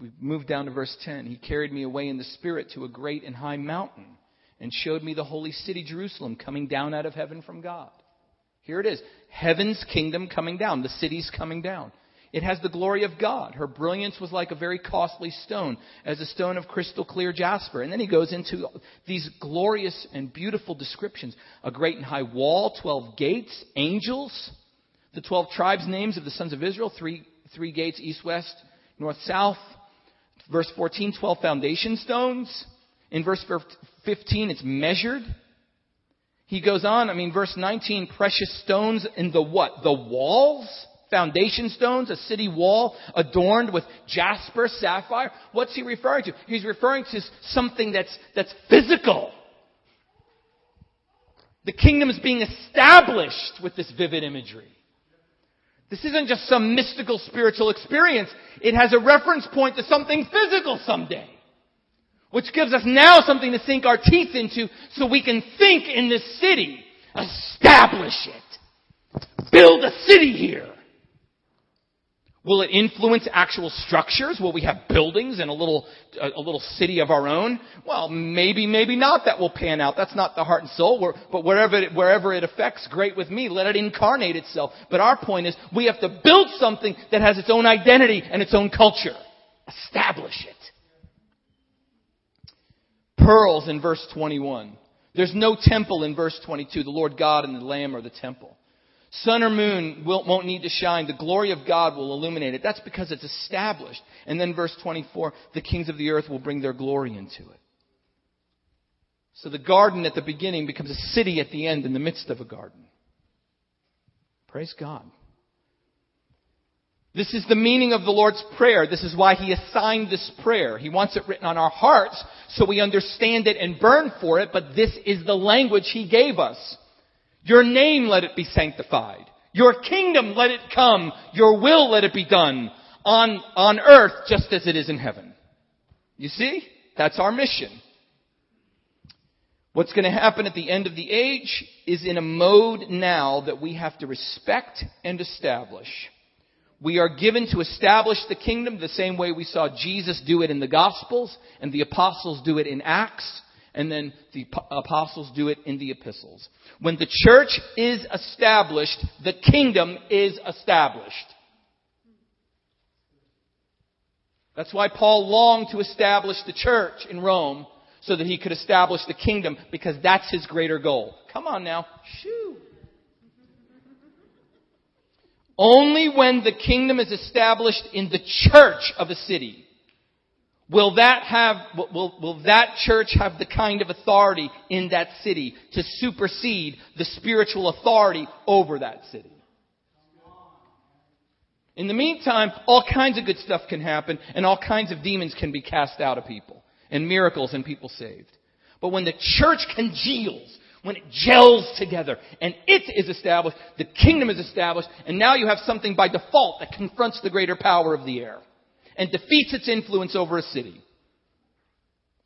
We move down to verse 10. He carried me away in the Spirit to a great and high mountain and showed me the holy city, Jerusalem, coming down out of heaven from God. Here it is. Heaven's kingdom coming down. The city's coming down. It has the glory of God. Her brilliance was like a very costly stone, as a stone of crystal clear jasper. And then he goes into these glorious and beautiful descriptions. A great and high wall, twelve gates, angels, the twelve tribes names of the sons of Israel, three, three gates, east, west, north, south. Verse 14, 12 foundation stones. In verse 15, it's measured. He goes on, I mean, verse 19, precious stones in the what? The walls? Foundation stones, a city wall adorned with jasper, sapphire. What's he referring to? He's referring to something that's, that's physical. The kingdom is being established with this vivid imagery. This isn't just some mystical spiritual experience. It has a reference point to something physical someday. Which gives us now something to sink our teeth into so we can think in this city. Establish it. Build a city here. Will it influence actual structures? Will we have buildings and a little, a, little city of our own? Well, maybe, maybe not that will pan out. That's not the heart and soul. But wherever it, wherever it affects, great with me. Let it incarnate itself. But our point is, we have to build something that has its own identity and its own culture. Establish it. Pearls in verse 21. There's no temple in verse 22. The Lord God and the Lamb are the temple. Sun or moon won't need to shine. The glory of God will illuminate it. That's because it's established. And then verse 24, the kings of the earth will bring their glory into it. So the garden at the beginning becomes a city at the end in the midst of a garden. Praise God. This is the meaning of the Lord's Prayer. This is why He assigned this prayer. He wants it written on our hearts so we understand it and burn for it, but this is the language He gave us. Your name let it be sanctified. Your kingdom let it come. Your will let it be done on, on earth just as it is in heaven. You see? That's our mission. What's going to happen at the end of the age is in a mode now that we have to respect and establish. We are given to establish the kingdom the same way we saw Jesus do it in the Gospels and the apostles do it in Acts and then the apostles do it in the epistles. When the church is established, the kingdom is established. That's why Paul longed to establish the church in Rome so that he could establish the kingdom because that's his greater goal. Come on now. Shoo. Only when the kingdom is established in the church of a city Will that have, will, will that church have the kind of authority in that city to supersede the spiritual authority over that city? In the meantime, all kinds of good stuff can happen and all kinds of demons can be cast out of people and miracles and people saved. But when the church congeals, when it gels together and it is established, the kingdom is established, and now you have something by default that confronts the greater power of the air and defeats its influence over a city.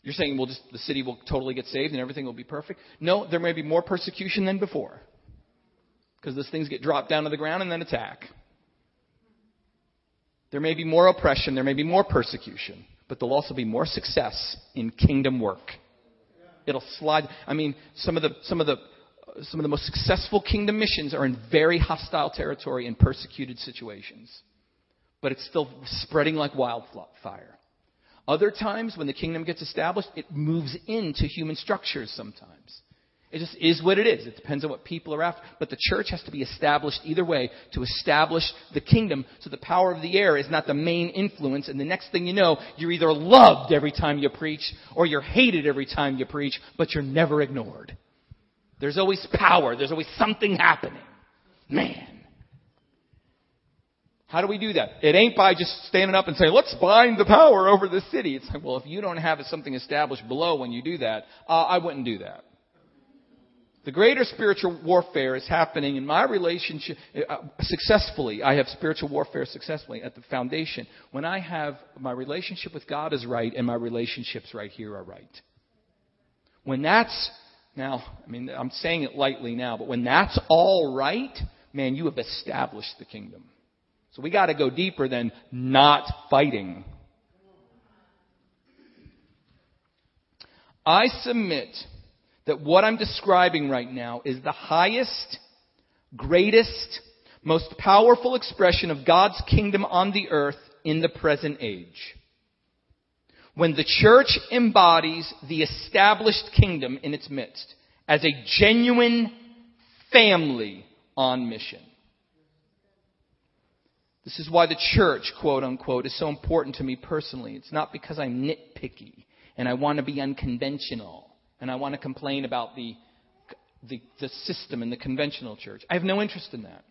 You're saying, well, just the city will totally get saved and everything will be perfect? No, there may be more persecution than before. Because those things get dropped down to the ground and then attack. There may be more oppression, there may be more persecution, but there'll also be more success in kingdom work. It'll slide. I mean, some of the, some of the, some of the most successful kingdom missions are in very hostile territory and persecuted situations but it's still spreading like wildfire. Other times, when the kingdom gets established, it moves into human structures sometimes. It just is what it is. It depends on what people are after. But the church has to be established either way to establish the kingdom so the power of the air is not the main influence. And the next thing you know, you're either loved every time you preach or you're hated every time you preach, but you're never ignored. There's always power. There's always something happening. Man. How do we do that? It ain't by just standing up and saying, let's bind the power over the city. It's like, well, if you don't have something established below when you do that, uh, I wouldn't do that. The greater spiritual warfare is happening in my relationship uh, successfully. I have spiritual warfare successfully at the foundation when I have my relationship with God is right and my relationships right here are right. When that's now, I mean, I'm saying it lightly now, but when that's all right, man, you have established the kingdom. So we got to go deeper than not fighting. I submit that what I'm describing right now is the highest, greatest, most powerful expression of God's kingdom on the earth in the present age. When the church embodies the established kingdom in its midst as a genuine family on mission. This is why the church, quote unquote, is so important to me personally. It's not because I'm nitpicky and I want to be unconventional and I want to complain about the, the, the system in the conventional church. I have no interest in that.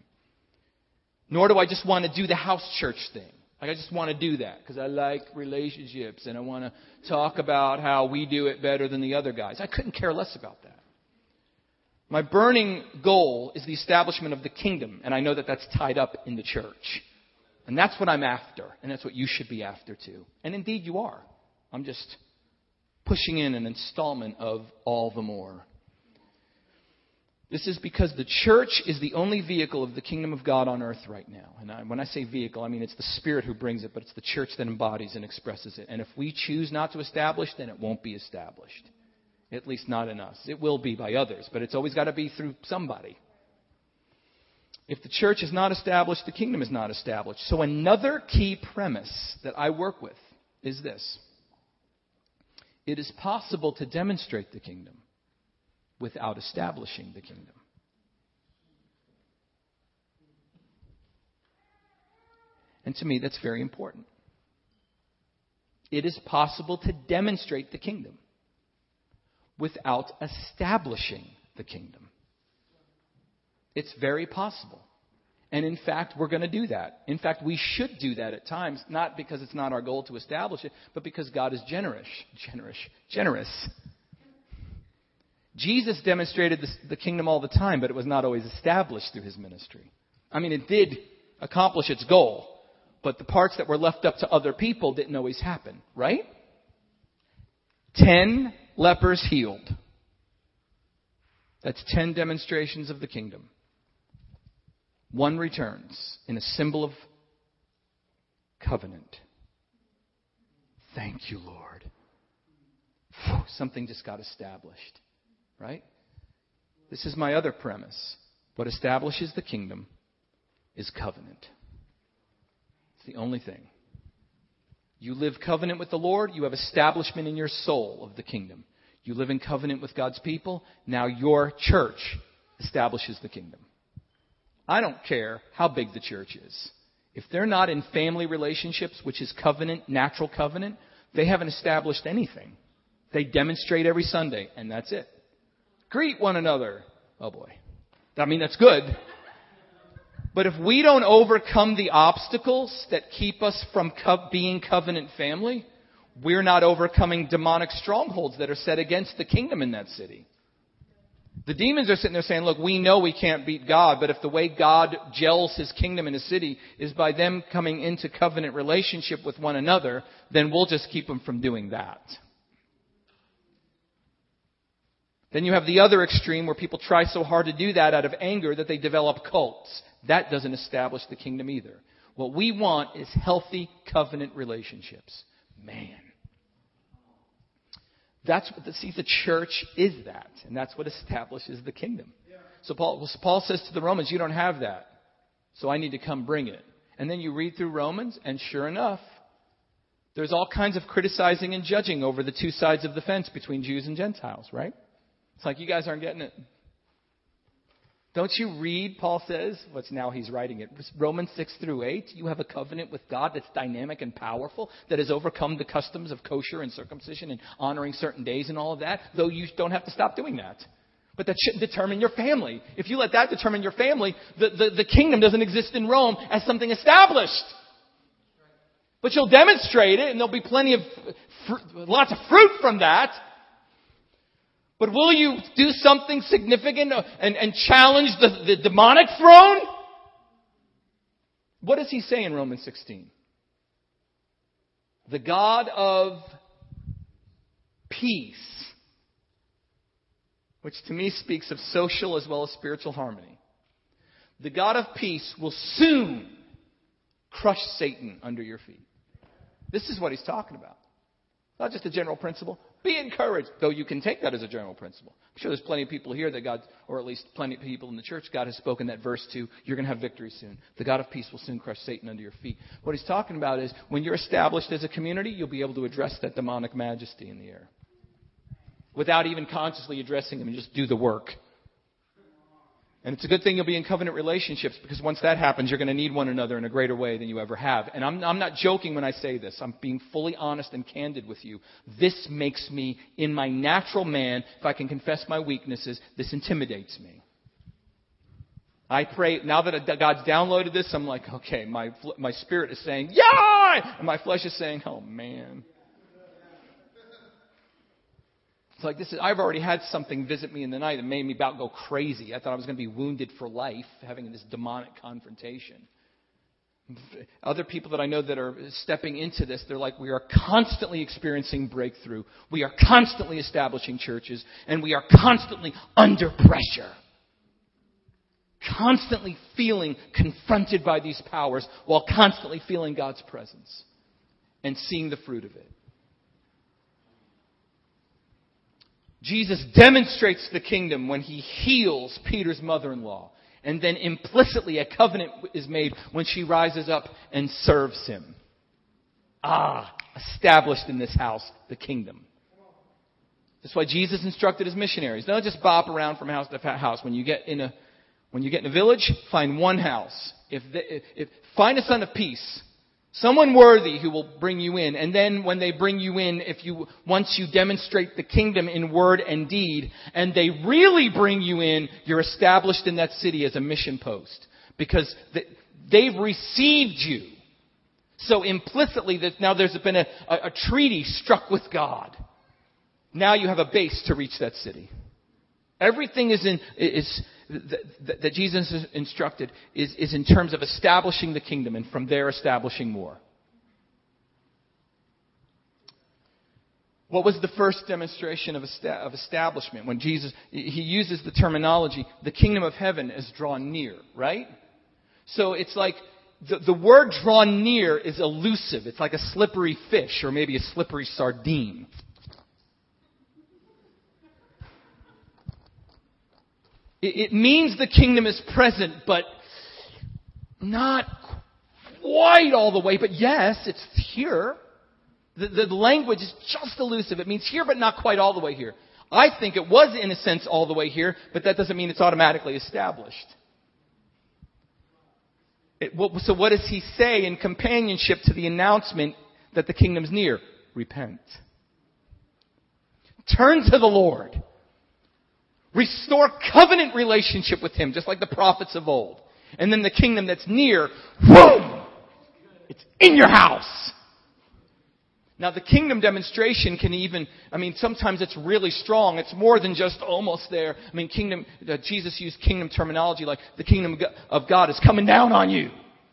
Nor do I just want to do the house church thing. Like I just want to do that because I like relationships and I want to talk about how we do it better than the other guys. I couldn't care less about that. My burning goal is the establishment of the kingdom, and I know that that's tied up in the church. And that's what I'm after. And that's what you should be after too. And indeed you are. I'm just pushing in an installment of all the more. This is because the church is the only vehicle of the kingdom of God on earth right now. And I, when I say vehicle, I mean it's the Spirit who brings it, but it's the church that embodies and expresses it. And if we choose not to establish, then it won't be established. At least not in us. It will be by others, but it's always got to be through somebody. If the church is not established, the kingdom is not established. So, another key premise that I work with is this it is possible to demonstrate the kingdom without establishing the kingdom. And to me, that's very important. It is possible to demonstrate the kingdom without establishing the kingdom. It's very possible. And in fact, we're going to do that. In fact, we should do that at times, not because it's not our goal to establish it, but because God is generous. Generous. Generous. Jesus demonstrated the kingdom all the time, but it was not always established through his ministry. I mean, it did accomplish its goal, but the parts that were left up to other people didn't always happen, right? Ten lepers healed. That's ten demonstrations of the kingdom. One returns in a symbol of covenant. Thank you, Lord. Something just got established. Right? This is my other premise. What establishes the kingdom is covenant. It's the only thing. You live covenant with the Lord, you have establishment in your soul of the kingdom. You live in covenant with God's people, now your church establishes the kingdom. I don't care how big the church is. If they're not in family relationships, which is covenant, natural covenant, they haven't established anything. They demonstrate every Sunday, and that's it. Greet one another. Oh boy. I mean, that's good. But if we don't overcome the obstacles that keep us from co- being covenant family, we're not overcoming demonic strongholds that are set against the kingdom in that city. The demons are sitting there saying, look, we know we can't beat God, but if the way God gels his kingdom in a city is by them coming into covenant relationship with one another, then we'll just keep them from doing that. Then you have the other extreme where people try so hard to do that out of anger that they develop cults. That doesn't establish the kingdom either. What we want is healthy covenant relationships. Man. That's what the, see the church is that, and that's what establishes the kingdom. So Paul, Paul says to the Romans, "You don't have that, so I need to come bring it." And then you read through Romans, and sure enough, there's all kinds of criticizing and judging over the two sides of the fence between Jews and Gentiles, right? It's like you guys aren't getting it. Don't you read, Paul says, what's now he's writing it, Romans 6 through 8? You have a covenant with God that's dynamic and powerful, that has overcome the customs of kosher and circumcision and honoring certain days and all of that, though you don't have to stop doing that. But that shouldn't determine your family. If you let that determine your family, the, the, the kingdom doesn't exist in Rome as something established. But you'll demonstrate it, and there'll be plenty of, fr- lots of fruit from that. But will you do something significant and, and challenge the, the demonic throne? What does he say in Romans 16? The God of peace, which to me speaks of social as well as spiritual harmony. The God of peace will soon crush Satan under your feet. This is what he's talking about. Not just a general principle. Be encouraged, though you can take that as a general principle. I'm sure there's plenty of people here that God, or at least plenty of people in the church, God has spoken that verse to. You're going to have victory soon. The God of peace will soon crush Satan under your feet. What he's talking about is when you're established as a community, you'll be able to address that demonic majesty in the air without even consciously addressing him and just do the work. And it's a good thing you'll be in covenant relationships because once that happens, you're going to need one another in a greater way than you ever have. And I'm, I'm, not joking when I say this. I'm being fully honest and candid with you. This makes me, in my natural man, if I can confess my weaknesses, this intimidates me. I pray, now that God's downloaded this, I'm like, okay, my, my spirit is saying, yeah! And my flesh is saying, oh man. It's like this is, I've already had something visit me in the night that made me about go crazy. I thought I was going to be wounded for life, having this demonic confrontation. Other people that I know that are stepping into this, they're like, we are constantly experiencing breakthrough. We are constantly establishing churches, and we are constantly under pressure. Constantly feeling confronted by these powers while constantly feeling God's presence and seeing the fruit of it. Jesus demonstrates the kingdom when he heals Peter's mother in law. And then implicitly a covenant is made when she rises up and serves him. Ah, established in this house, the kingdom. That's why Jesus instructed his missionaries. Don't just bop around from house to house. When you get in a, when you get in a village, find one house. If, they, if find a son of peace Someone worthy who will bring you in. And then when they bring you in, if you, once you demonstrate the kingdom in word and deed, and they really bring you in, you're established in that city as a mission post. Because they've received you. So implicitly, that now there's been a, a, a treaty struck with God. Now you have a base to reach that city. Everything is in, is, that, that Jesus instructed is, is in terms of establishing the kingdom and from there establishing more. What was the first demonstration of, of establishment? When Jesus, he uses the terminology, the kingdom of heaven is drawn near, right? So it's like the, the word drawn near is elusive. It's like a slippery fish or maybe a slippery sardine. It means the kingdom is present, but not quite all the way. But yes, it's here. The, the, language is just elusive. It means here, but not quite all the way here. I think it was, in a sense, all the way here, but that doesn't mean it's automatically established. It, so what does he say in companionship to the announcement that the kingdom's near? Repent. Turn to the Lord. Restore covenant relationship with Him, just like the prophets of old. And then the kingdom that's near, boom! It's in your house. Now the kingdom demonstration can even, I mean, sometimes it's really strong. It's more than just almost there. I mean, kingdom, uh, Jesus used kingdom terminology like the kingdom of God is coming down on you.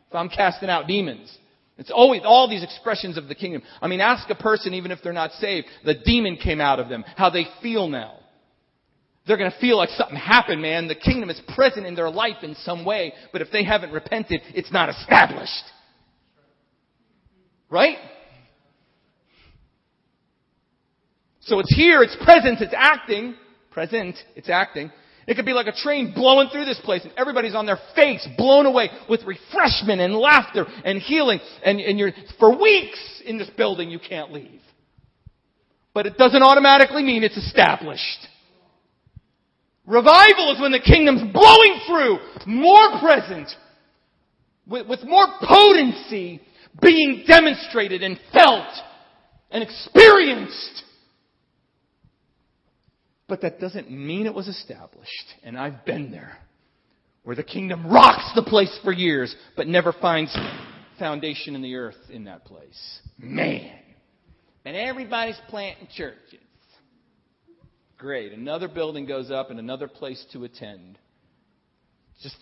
If I'm casting out demons. It's always all these expressions of the kingdom. I mean, ask a person, even if they're not saved, the demon came out of them, how they feel now. They're going to feel like something happened, man. The kingdom is present in their life in some way, but if they haven't repented, it's not established. Right? So it's here, it's present, it's acting. Present, it's acting. It could be like a train blowing through this place and everybody's on their face, blown away with refreshment and laughter and healing. And, and you're, for weeks in this building, you can't leave. But it doesn't automatically mean it's established. Revival is when the kingdom's blowing through, more present, with, with more potency being demonstrated and felt and experienced. But that doesn't mean it was established. And I've been there. Where the kingdom rocks the place for years, but never finds foundation in the earth in that place. Man. And everybody's planting churches. Great. Another building goes up and another place to attend. Just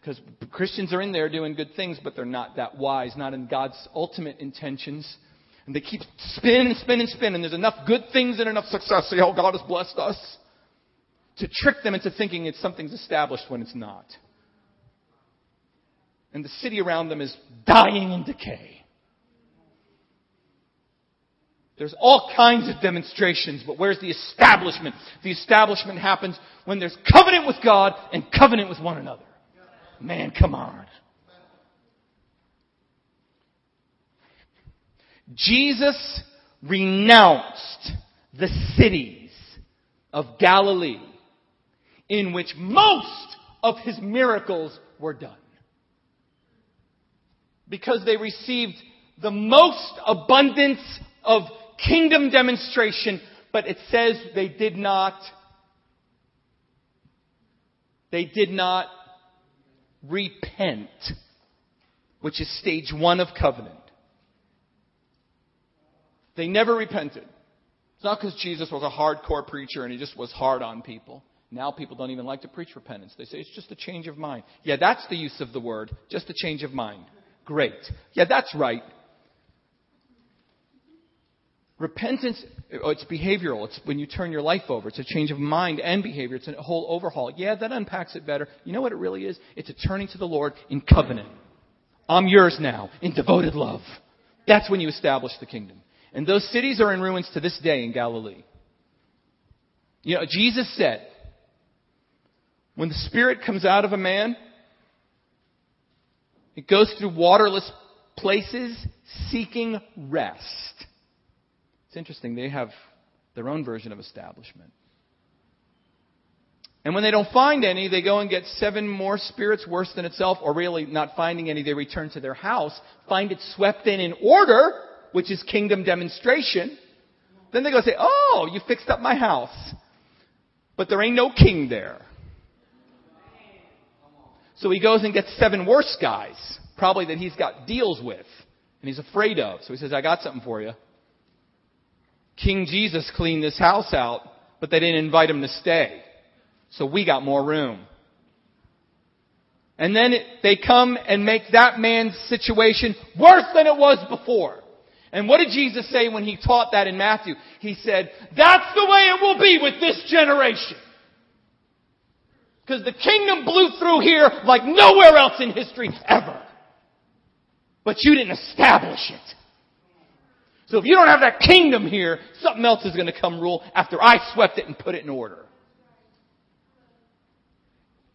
because Christians are in there doing good things, but they're not that wise, not in God's ultimate intentions. And they keep spinning and spinning and spinning. There's enough good things and enough success. See how oh, God has blessed us. To trick them into thinking it's something's established when it's not. And the city around them is dying in decay. There's all kinds of demonstrations, but where's the establishment? The establishment happens when there's covenant with God and covenant with one another. Man, come on. Jesus renounced the cities of Galilee in which most of his miracles were done. Because they received the most abundance of kingdom demonstration, but it says they did not, they did not repent, which is stage one of covenant. They never repented. It's not because Jesus was a hardcore preacher and he just was hard on people. Now people don't even like to preach repentance. They say it's just a change of mind. Yeah, that's the use of the word, just a change of mind. Great. Yeah, that's right. Repentance, oh, it's behavioral. It's when you turn your life over. It's a change of mind and behavior. It's a whole overhaul. Yeah, that unpacks it better. You know what it really is? It's a turning to the Lord in covenant. I'm yours now in devoted love. That's when you establish the kingdom. And those cities are in ruins to this day in Galilee. You know, Jesus said, when the Spirit comes out of a man, it goes through waterless places seeking rest. It's interesting, they have their own version of establishment. And when they don't find any, they go and get seven more spirits worse than itself, or really not finding any, they return to their house, find it swept in in order, which is kingdom demonstration. Then they go say, Oh, you fixed up my house. But there ain't no king there. So he goes and gets seven worse guys, probably that he's got deals with, and he's afraid of. So he says, I got something for you. King Jesus cleaned this house out, but they didn't invite him to stay. So we got more room. And then they come and make that man's situation worse than it was before. And what did Jesus say when he taught that in Matthew? He said, that's the way it will be with this generation. Because the kingdom blew through here like nowhere else in history ever. But you didn't establish it. So if you don't have that kingdom here, something else is going to come rule after I swept it and put it in order.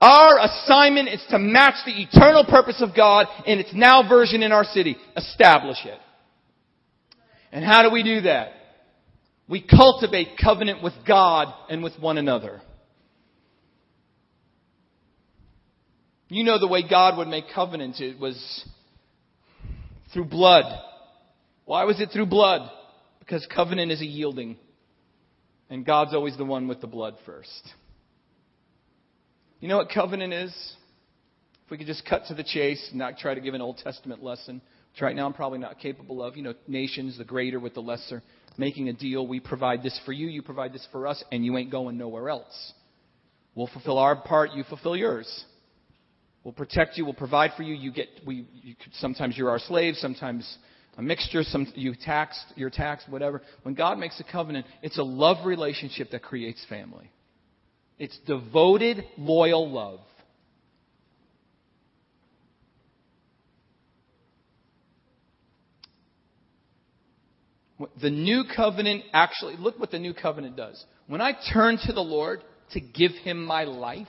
Our assignment is to match the eternal purpose of God in its now version in our city. Establish it. And how do we do that? We cultivate covenant with God and with one another. You know the way God would make covenants. It was through blood. Why was it through blood? Because covenant is a yielding. And God's always the one with the blood first. You know what covenant is? If we could just cut to the chase and not try to give an Old Testament lesson, which right now I'm probably not capable of. You know, nations, the greater with the lesser, making a deal. We provide this for you, you provide this for us, and you ain't going nowhere else. We'll fulfill our part, you fulfill yours. We'll protect you. We'll provide for you. You get. We. You, sometimes you're our slave. Sometimes a mixture. Some you taxed. You're taxed. Whatever. When God makes a covenant, it's a love relationship that creates family. It's devoted, loyal love. The new covenant actually, look what the new covenant does. When I turn to the Lord to give him my life,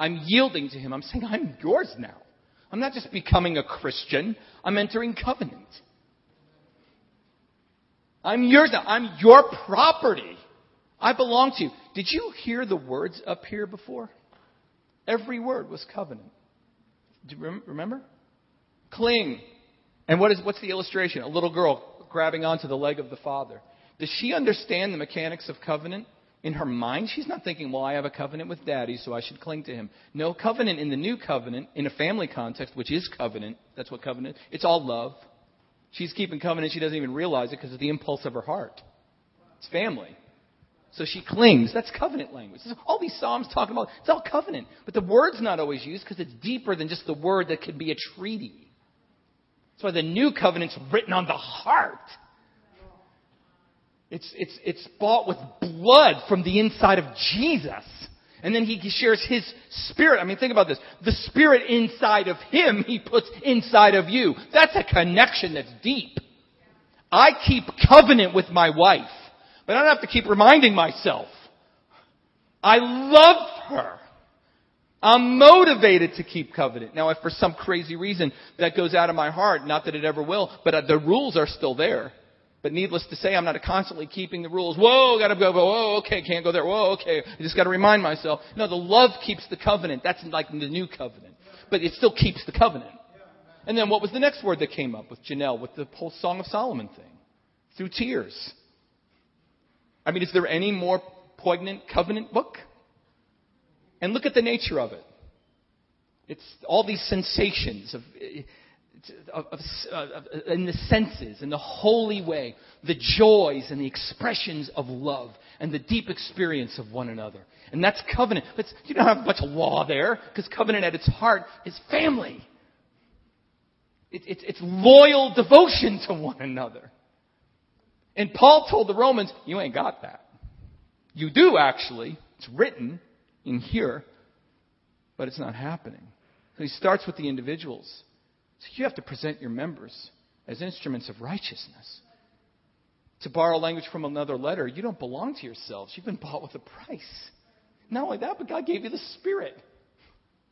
I'm yielding to Him. I'm saying, I'm yours now. I'm not just becoming a Christian, I'm entering covenant. I'm yours now. I'm your property. I belong to you. Did you hear the words up here before? Every word was covenant. Do you remember? Cling. And what is, what's the illustration? A little girl grabbing onto the leg of the father. Does she understand the mechanics of covenant? In her mind, she's not thinking, well, I have a covenant with daddy, so I should cling to him. No, covenant in the new covenant, in a family context, which is covenant, that's what covenant, it's all love. She's keeping covenant, she doesn't even realize it because of the impulse of her heart. It's family. So she clings. That's covenant language. All these Psalms talking about, it's all covenant. But the word's not always used because it's deeper than just the word that could be a treaty. That's why the new covenant's written on the heart. It's, it's, it's bought with blood from the inside of Jesus. And then he shares his spirit. I mean, think about this. The spirit inside of him, he puts inside of you. That's a connection that's deep. I keep covenant with my wife, but I don't have to keep reminding myself. I love her. I'm motivated to keep covenant. Now, if for some crazy reason that goes out of my heart, not that it ever will, but uh, the rules are still there. But needless to say, I'm not constantly keeping the rules. Whoa, gotta go, whoa, okay, can't go there. Whoa, okay. I just gotta remind myself. No, the love keeps the covenant. That's like the new covenant. But it still keeps the covenant. And then what was the next word that came up with Janelle, with the whole Song of Solomon thing? Through tears. I mean, is there any more poignant covenant book? And look at the nature of it. It's all these sensations of of, of, of, in the senses, in the holy way, the joys and the expressions of love and the deep experience of one another. And that's covenant. But you don't have of law there because covenant at its heart is family. It, it, it's loyal devotion to one another. And Paul told the Romans, you ain't got that. You do actually. It's written in here, but it's not happening. So he starts with the individuals. So you have to present your members as instruments of righteousness. To borrow language from another letter, you don't belong to yourselves. You've been bought with a price. Not only that, but God gave you the Spirit.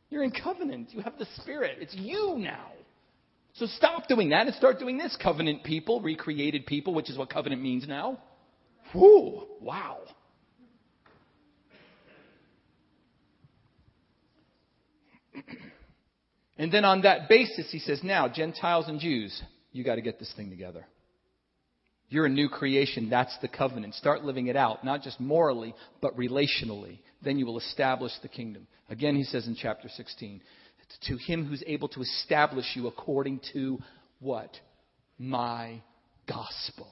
You're in covenant. You have the Spirit. It's you now. So stop doing that and start doing this. Covenant people, recreated people, which is what covenant means now. Whoo, wow. *clears throat* and then on that basis, he says, now, Gentiles and Jews, you got to get this thing together. You're a new creation. That's the covenant. Start living it out, not just morally, but relationally. Then you will establish the kingdom. Again, he says in chapter 16, to him who's able to establish you according to what? My gospel.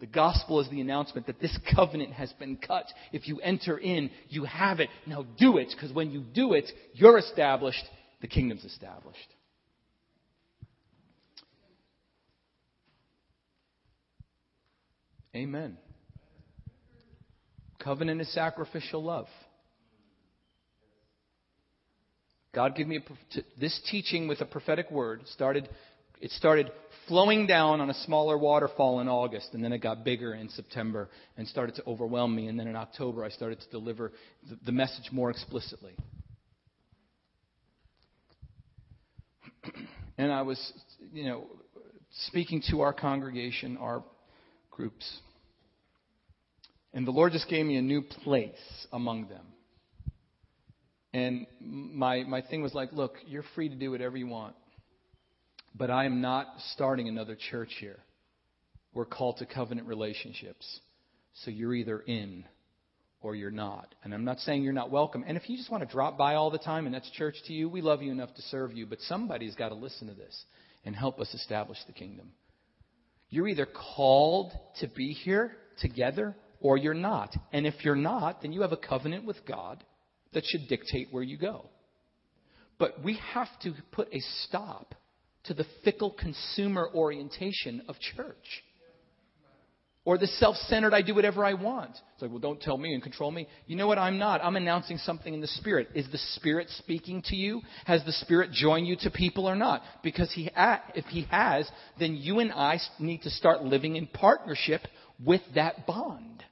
The gospel is the announcement that this *laughs* covenant has been cut. If you enter in, you have it. Now do it, because when you do it, you're established, the kingdom's established. Amen. Covenant is sacrificial love. God gave me a, this teaching with a prophetic word. Started, it started flowing down on a smaller waterfall in August, and then it got bigger in September and started to overwhelm me. And then in October, I started to deliver the, the message more explicitly. *clears throat* and I was, you know, speaking to our congregation, our groups. And the Lord just gave me a new place among them. And my, my thing was like, look, you're free to do whatever you want. But I am not starting another church here. We're called to covenant relationships. So you're either in or you're not. And I'm not saying you're not welcome. And if you just want to drop by all the time and that's church to you, we love you enough to serve you. But somebody's got to listen to this and help us establish the kingdom. You're either called to be here together or you're not. And if you're not, then you have a covenant with God that should dictate where you go. But we have to put a stop to the fickle consumer orientation of church. Or the self centered, I do whatever I want. It's like, well, don't tell me and control me. You know what? I'm not. I'm announcing something in the Spirit. Is the Spirit speaking to you? Has the Spirit joined you to people or not? Because he, if He has, then you and I need to start living in partnership with that bond.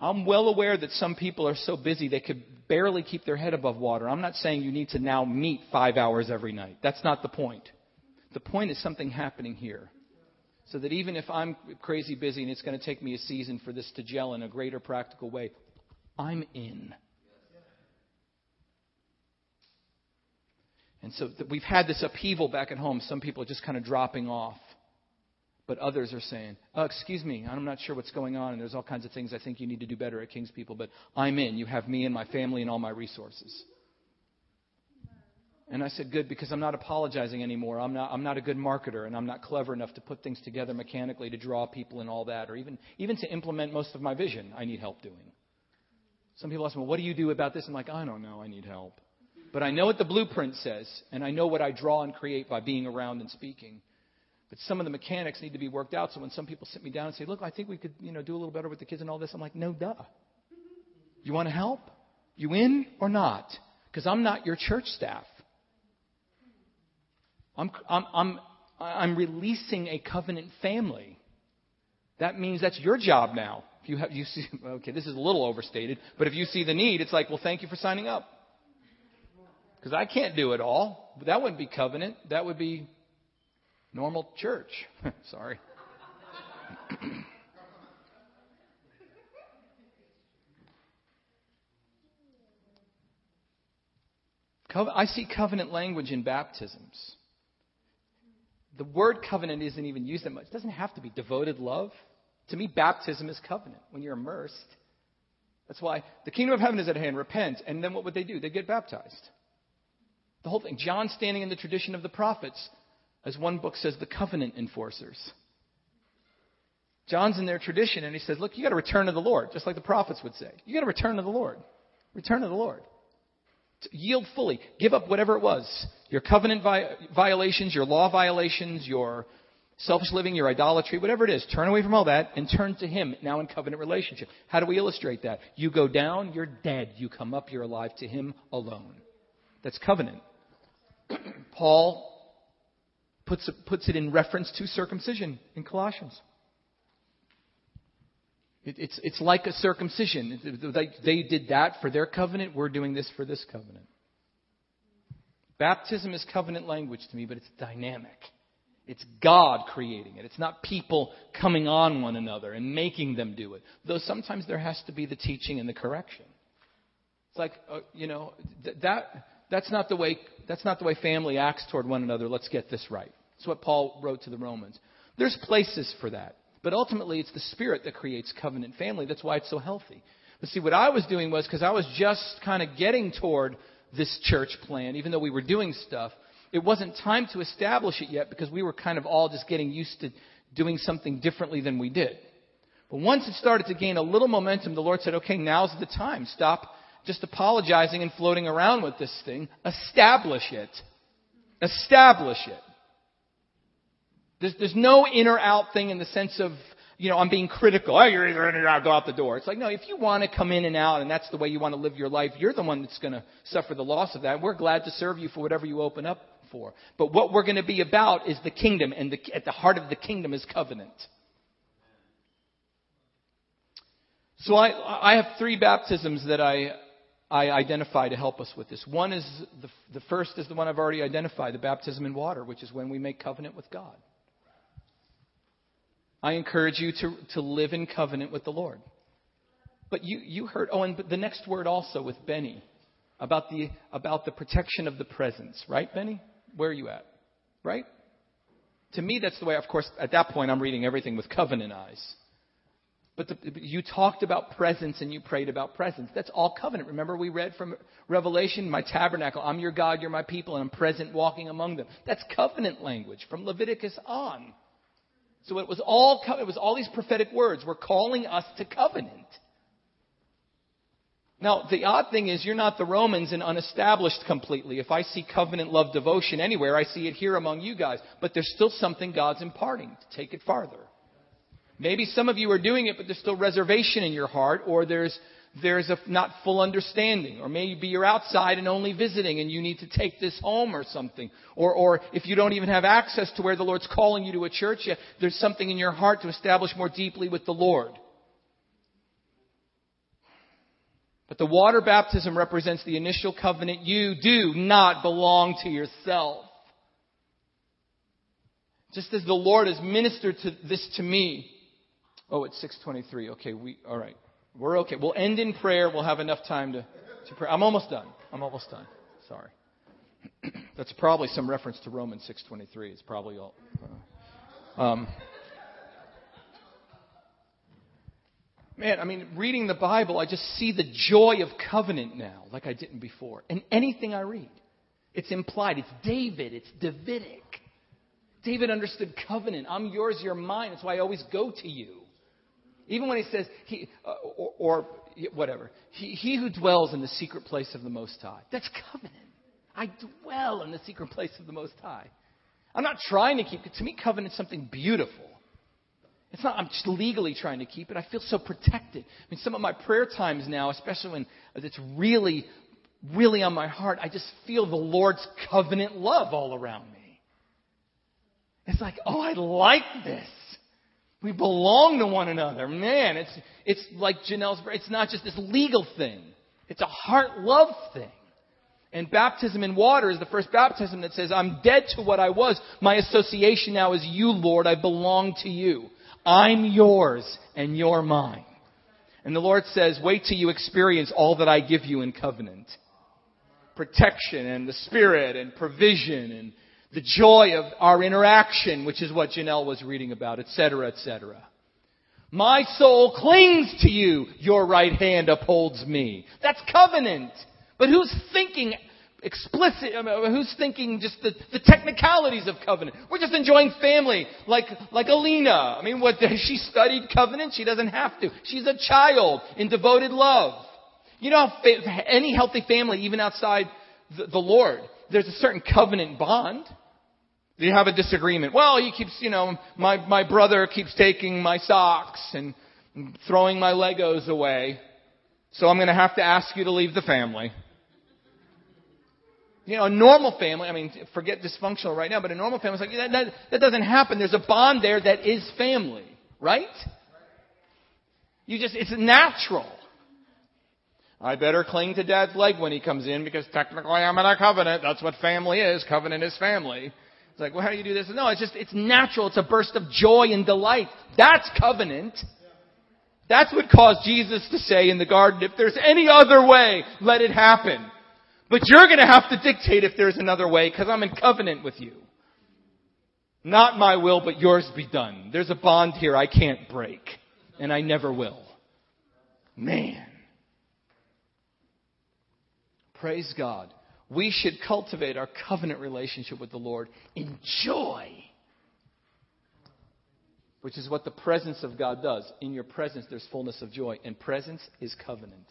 I'm well aware that some people are so busy they could barely keep their head above water. I'm not saying you need to now meet five hours every night. That's not the point. The point is something happening here. So that even if I'm crazy busy and it's going to take me a season for this to gel in a greater practical way, I'm in. And so we've had this upheaval back at home. Some people are just kind of dropping off. But others are saying, oh, excuse me, I'm not sure what's going on, and there's all kinds of things I think you need to do better at King's People, but I'm in. You have me and my family and all my resources. And I said, good, because I'm not apologizing anymore. I'm not, I'm not a good marketer, and I'm not clever enough to put things together mechanically to draw people and all that, or even, even to implement most of my vision I need help doing. Some people ask me, well, what do you do about this? I'm like, I don't know, I need help. But I know what the blueprint says, and I know what I draw and create by being around and speaking. But some of the mechanics need to be worked out. So when some people sit me down and say, "Look, I think we could, you know, do a little better with the kids and all this," I'm like, "No, duh. You want to help? You in or not? Because I'm not your church staff. I'm, I'm, I'm, I'm releasing a covenant family. That means that's your job now. If you have, you see, *laughs* okay, this is a little overstated, but if you see the need, it's like, well, thank you for signing up. Because I can't do it all. That wouldn't be covenant. That would be normal church. *laughs* Sorry. I see covenant language in baptisms. The word covenant isn't even used that much. It doesn't have to be devoted love. To me, baptism is covenant when you're immersed. That's why the kingdom of heaven is at hand. Repent. And then what would they do? They'd get baptized. The whole thing. John standing in the tradition of the prophets as one book says, the covenant enforcers. John's in their tradition and he says, look, you got to return to the Lord, just like the prophets would say. You got to return to the Lord. Return to the Lord. Yield fully. Give up whatever it was. Your covenant vi- violations, your law violations, your selfish living, your idolatry, whatever it is. Turn away from all that and turn to Him now in covenant relationship. How do we illustrate that? You go down, you're dead. You come up, you're alive to Him alone. That's covenant. *clears throat* Paul puts it, puts it in reference to circumcision in Colossians. It, it's, it's like a circumcision. They, did that for their covenant. We're doing this for this covenant. Baptism is covenant language to me, but it's dynamic. It's God creating it. It's not people coming on one another and making them do it. Though sometimes there has to be the teaching and the correction. It's like, uh, you know, th- that, that's, not the way, that's not the way family acts toward one another. Let's get this right. That's what Paul wrote to the Romans. There's places for that. But ultimately, it's the Spirit that creates covenant family. That's why it's so healthy. But see, what I was doing was because I was just kind of getting toward this church plan, even though we were doing stuff, it wasn't time to establish it yet because we were kind of all just getting used to doing something differently than we did. But once it started to gain a little momentum, the Lord said, okay, now's the time. Stop just apologizing and floating around with this thing. Establish it. Establish it. There's, there's no in or out thing in the sense of, you know, I'm being critical. Oh, you're either in or out, go out the door. It's like, no, if you want to come in and out and that's the way you want to live your life, you're the one that's going to suffer the loss of that. We're glad to serve you for whatever you open up for. But what we're going to be about is the kingdom, and the, at the heart of the kingdom is covenant. So I, I have three baptisms that I, I identify to help us with this. One is the, the first is the one I've already identified, the baptism in water, which is when we make covenant with God. I encourage you to, to live in covenant with the Lord. But you, you heard, oh, and the next word also with Benny about the, about the protection of the presence, right, Benny? Where are you at? Right? To me, that's the way, of course, at that point, I'm reading everything with covenant eyes. But the, you talked about presence and you prayed about presence. That's all covenant. Remember, we read from Revelation, my tabernacle, I'm your God, you're my people, and I'm present walking among them. That's covenant language from Leviticus on. So it was all, it was all these prophetic words were calling us to covenant. Now, the odd thing is, you're not the Romans and unestablished completely. If I see covenant love devotion anywhere, I see it here among you guys. But there's still something God's imparting to take it farther. Maybe some of you are doing it, but there's still reservation in your heart, or there's there's a not full understanding. Or maybe you're outside and only visiting and you need to take this home or something. Or, or if you don't even have access to where the Lord's calling you to a church yet, there's something in your heart to establish more deeply with the Lord. But the water baptism represents the initial covenant. You do not belong to yourself. Just as the Lord has ministered to this to me. Oh, it's 623. Okay, we, alright. We're okay. We'll end in prayer. We'll have enough time to, to pray. I'm almost done. I'm almost done. Sorry. *clears throat* That's probably some reference to Romans 6:23. It's probably all. Uh, um, man, I mean, reading the Bible, I just see the joy of covenant now, like I didn't before. And anything I read, it's implied. It's David. It's Davidic. David understood covenant. I'm yours, you're mine. That's why I always go to you. Even when he says, he, uh, or, or, whatever, he, he who dwells in the secret place of the Most High. That's covenant. I dwell in the secret place of the Most High. I'm not trying to keep it. To me, covenant is something beautiful. It's not, I'm just legally trying to keep it. I feel so protected. I mean, some of my prayer times now, especially when it's really, really on my heart, I just feel the Lord's covenant love all around me. It's like, oh, I like this. We belong to one another. Man, it's, it's like Janelle's, it's not just this legal thing. It's a heart love thing. And baptism in water is the first baptism that says, I'm dead to what I was. My association now is you, Lord. I belong to you. I'm yours and you're mine. And the Lord says, wait till you experience all that I give you in covenant. Protection and the Spirit and provision and the joy of our interaction, which is what Janelle was reading about, etc., etc. My soul clings to you. Your right hand upholds me. That's covenant. But who's thinking explicit, I mean, who's thinking just the, the technicalities of covenant? We're just enjoying family, like, like Alina. I mean, what, *laughs* she studied covenant? She doesn't have to. She's a child in devoted love. You know, any healthy family, even outside the, the Lord, there's a certain covenant bond. You have a disagreement. Well, he keeps, you know, my, my brother keeps taking my socks and throwing my Legos away. So I'm going to have to ask you to leave the family. You know, a normal family, I mean, forget dysfunctional right now, but a normal family is like, that, that, that doesn't happen. There's a bond there that is family, right? You just, it's natural. I better cling to dad's leg when he comes in because technically I'm in a covenant. That's what family is. Covenant is family. It's like, well, how do you do this? No, it's just, it's natural. It's a burst of joy and delight. That's covenant. That's what caused Jesus to say in the garden, if there's any other way, let it happen. But you're gonna have to dictate if there's another way because I'm in covenant with you. Not my will, but yours be done. There's a bond here I can't break. And I never will. Man. Praise God. We should cultivate our covenant relationship with the Lord in joy. Which is what the presence of God does. In your presence, there's fullness of joy, and presence is covenant.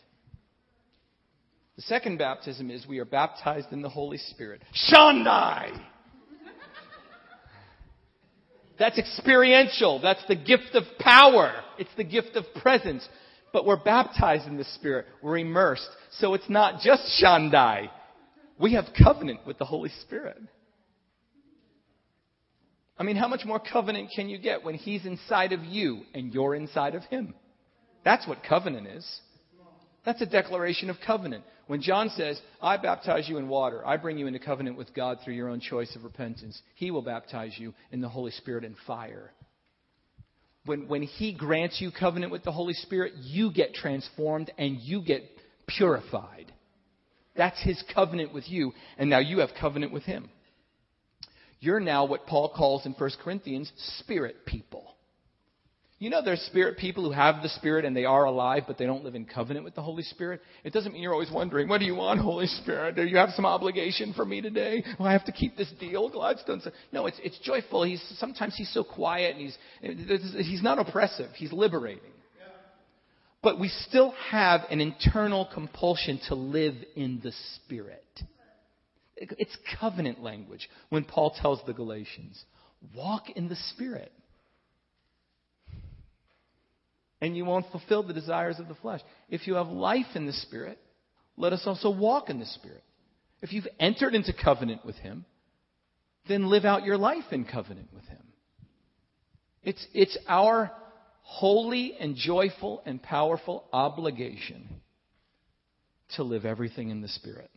The second baptism is we are baptized in the Holy Spirit. Shandai! That's experiential. That's the gift of power. It's the gift of presence but we're baptized in the Spirit. We're immersed. So it's not just Shandai. We have covenant with the Holy Spirit. I mean, how much more covenant can you get when He's inside of you and you're inside of Him? That's what covenant is. That's a declaration of covenant. When John says, I baptize you in water, I bring you into covenant with God through your own choice of repentance, He will baptize you in the Holy Spirit and fire when, when He grants you covenant with the Holy Spirit, you get transformed and you get purified. That's His covenant with you, and now you have covenant with Him. You're now what Paul calls in 1 Corinthians spirit people. You know, there's spirit people who have the Spirit and they are alive, but they don't live in covenant with the Holy Spirit. It doesn't mean you're always wondering, what do you want, Holy Spirit? Do you have some obligation for me today? I have to keep this deal, Gladstone. Said. No, it's, it's joyful. He's, sometimes he's so quiet and he's, he's not oppressive. He's liberating. But we still have an internal compulsion to live in the Spirit. It's covenant language when Paul tells the Galatians, walk in the Spirit and you won't fulfill the desires of the flesh. If you have life in the Spirit, let us also walk in the Spirit. If you've entered into covenant with Him, then live out your life in covenant with Him. It's, it's our holy and joyful and powerful obligation to live everything in the Spirit.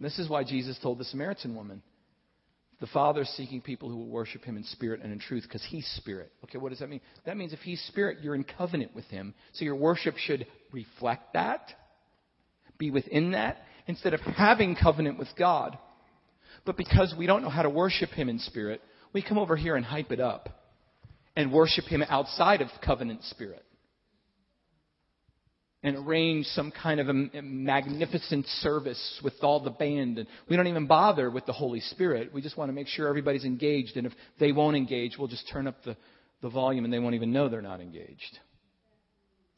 This is why Jesus told the Samaritan woman, the Father is seeking people who will worship Him in spirit and in truth because He's spirit. Okay, what does that mean? That means if He's spirit, you're in covenant with Him. So your worship should reflect that, be within that, instead of having covenant with God. But because we don't know how to worship Him in spirit, we come over here and hype it up and worship Him outside of covenant spirit and arrange some kind of a, magnificent service with all the band. And we don't even bother with the Holy Spirit. We just want to make sure everybody's engaged. And if they won't engage, we'll just turn up the, the volume and they won't even know they're not engaged.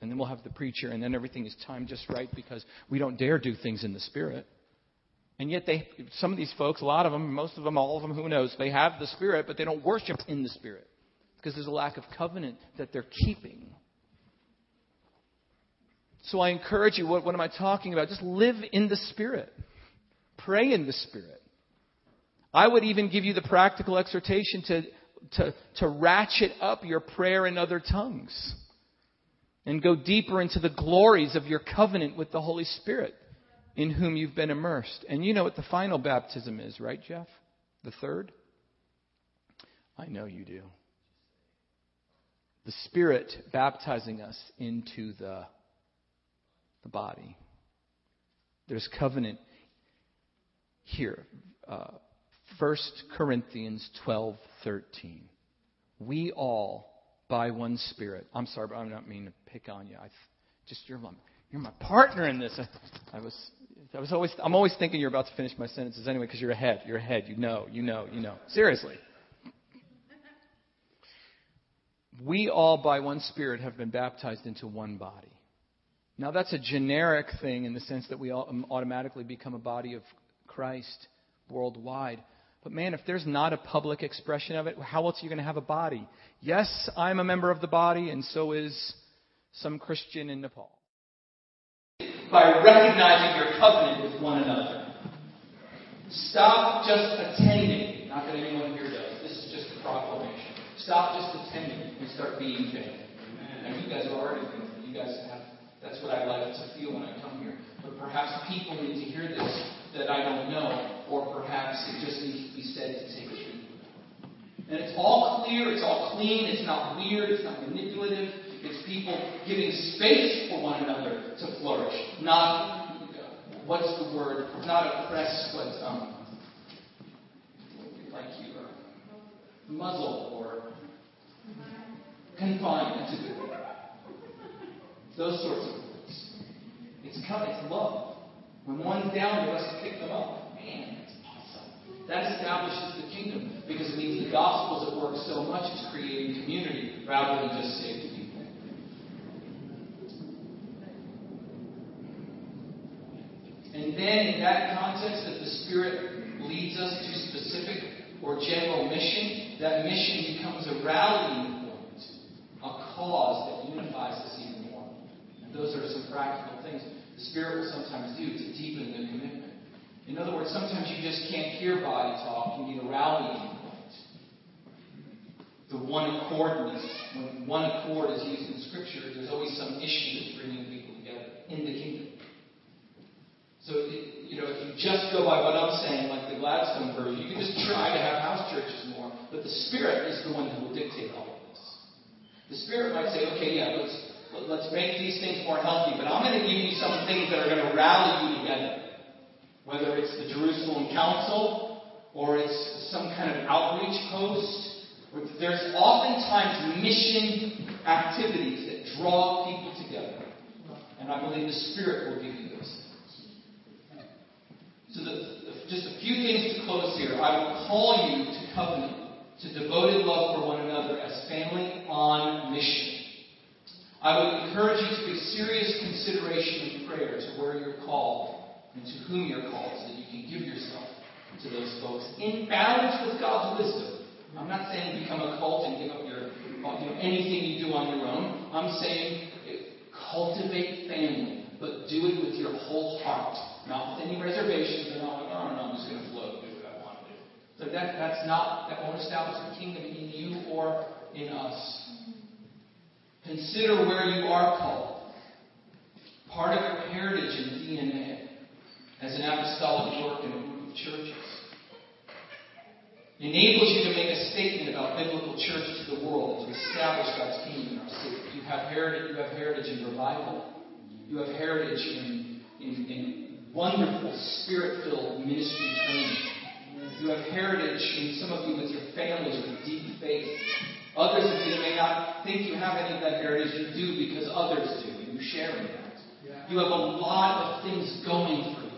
And then we'll have the preacher, and then everything is timed just right because we don't dare do things in the Spirit. And yet, they, some of these folks, a lot of them, most of them, all of them, who knows, they have the Spirit, but they don't worship in the Spirit because there's a lack of covenant that they're keeping. So I encourage you, what, what am I talking about? Just live in the Spirit. Pray in the Spirit. I would even give you the practical exhortation to, to, to ratchet up your prayer in other tongues and go deeper into the glories of your covenant with the Holy Spirit in whom you've been immersed. And you know what the final baptism is, right, Jeff? The third? I know you do. The Spirit baptizing us into the the body. There's covenant here. Uh, 1 Corinthians 12, 13. We all, by one Spirit. I'm sorry, but I'm not mean to pick on you. I just you're my, you're my partner in this. I, I was I was always I'm always thinking you're about to finish my sentences anyway because you're ahead. You're ahead. You know. You know. You know. Seriously. We all, by one Spirit, have been baptized into one body. Now, that's a generic thing in the sense that we um, automatically become a body of Christ worldwide. But man, if there's not a public expression of it, how else are you going to have a body? Yes, I'm a member of the body, and so is some Christian in Nepal. By recognizing your covenant with one another. Stop just attending. Not that anyone here does. This is just a proclamation. Stop just attending and start being family. And you guys are already family. You guys have that's what I like to feel when I come here. But perhaps people need to hear this that I don't know, or perhaps it just needs to be said to take root. And it's all clear, it's all clean, it's not weird, it's not manipulative. It's people giving space for one another to flourish. Not, what's the word? Not oppress, but, um, like you, uh, muzzle or confine. That's a good word. Those sorts of things. It's coming, it's love. When one's down, you must pick them up. Man, that's awesome. That establishes the kingdom because it means the gospel's at work so much it's creating community rather than just saved people. And then in that context, if the Spirit leads us to specific or general mission, that mission becomes a rallying cause that unifies us even more. And those are some practical things the Spirit will sometimes do to deepen the commitment. In other words, sometimes you just can't hear body talk. You need a rallying point. The one accordness. When one accord is used in Scripture, there's always some issue that's bringing people together in the kingdom. So, you know, if you just go by what I'm saying, like the Gladstone version, you can just try to have house churches more, but the Spirit is the one who will dictate all. The Spirit might say, okay, yeah, let's let's make these things more healthy, but I'm going to give you some things that are going to rally you together. Whether it's the Jerusalem Council or it's some kind of outreach post. There's oftentimes mission activities that draw people together. And I believe the Spirit will give you those things. So, the, just a few things to close here. I will call you to covenant, to devoted love for one another as family on mission. I would encourage you to give serious consideration and prayer to where you're called and to whom you're called so that you can give yourself to those folks in balance with God's wisdom. I'm not saying become a cult and give up your uh, you know, anything you do on your own. I'm saying eh, cultivate family, but do it with your whole heart, not with any reservations. You're not like, oh, no, I'm just going to float and do what I want to do. That, that's not, that won't establish the kingdom in you or in us. Consider where you are called. Part of your heritage and DNA as an apostolic work in a group of churches enables you to make a statement about biblical church to the world and to establish God's kingdom in our city. You have heritage, you have heritage in revival. You have heritage in, in, in wonderful spirit-filled ministry training. You have heritage in some of you with your families with deep faith Others of you may not think you have any of that heritage. You do because others do. You share in that. You have a lot of things going for you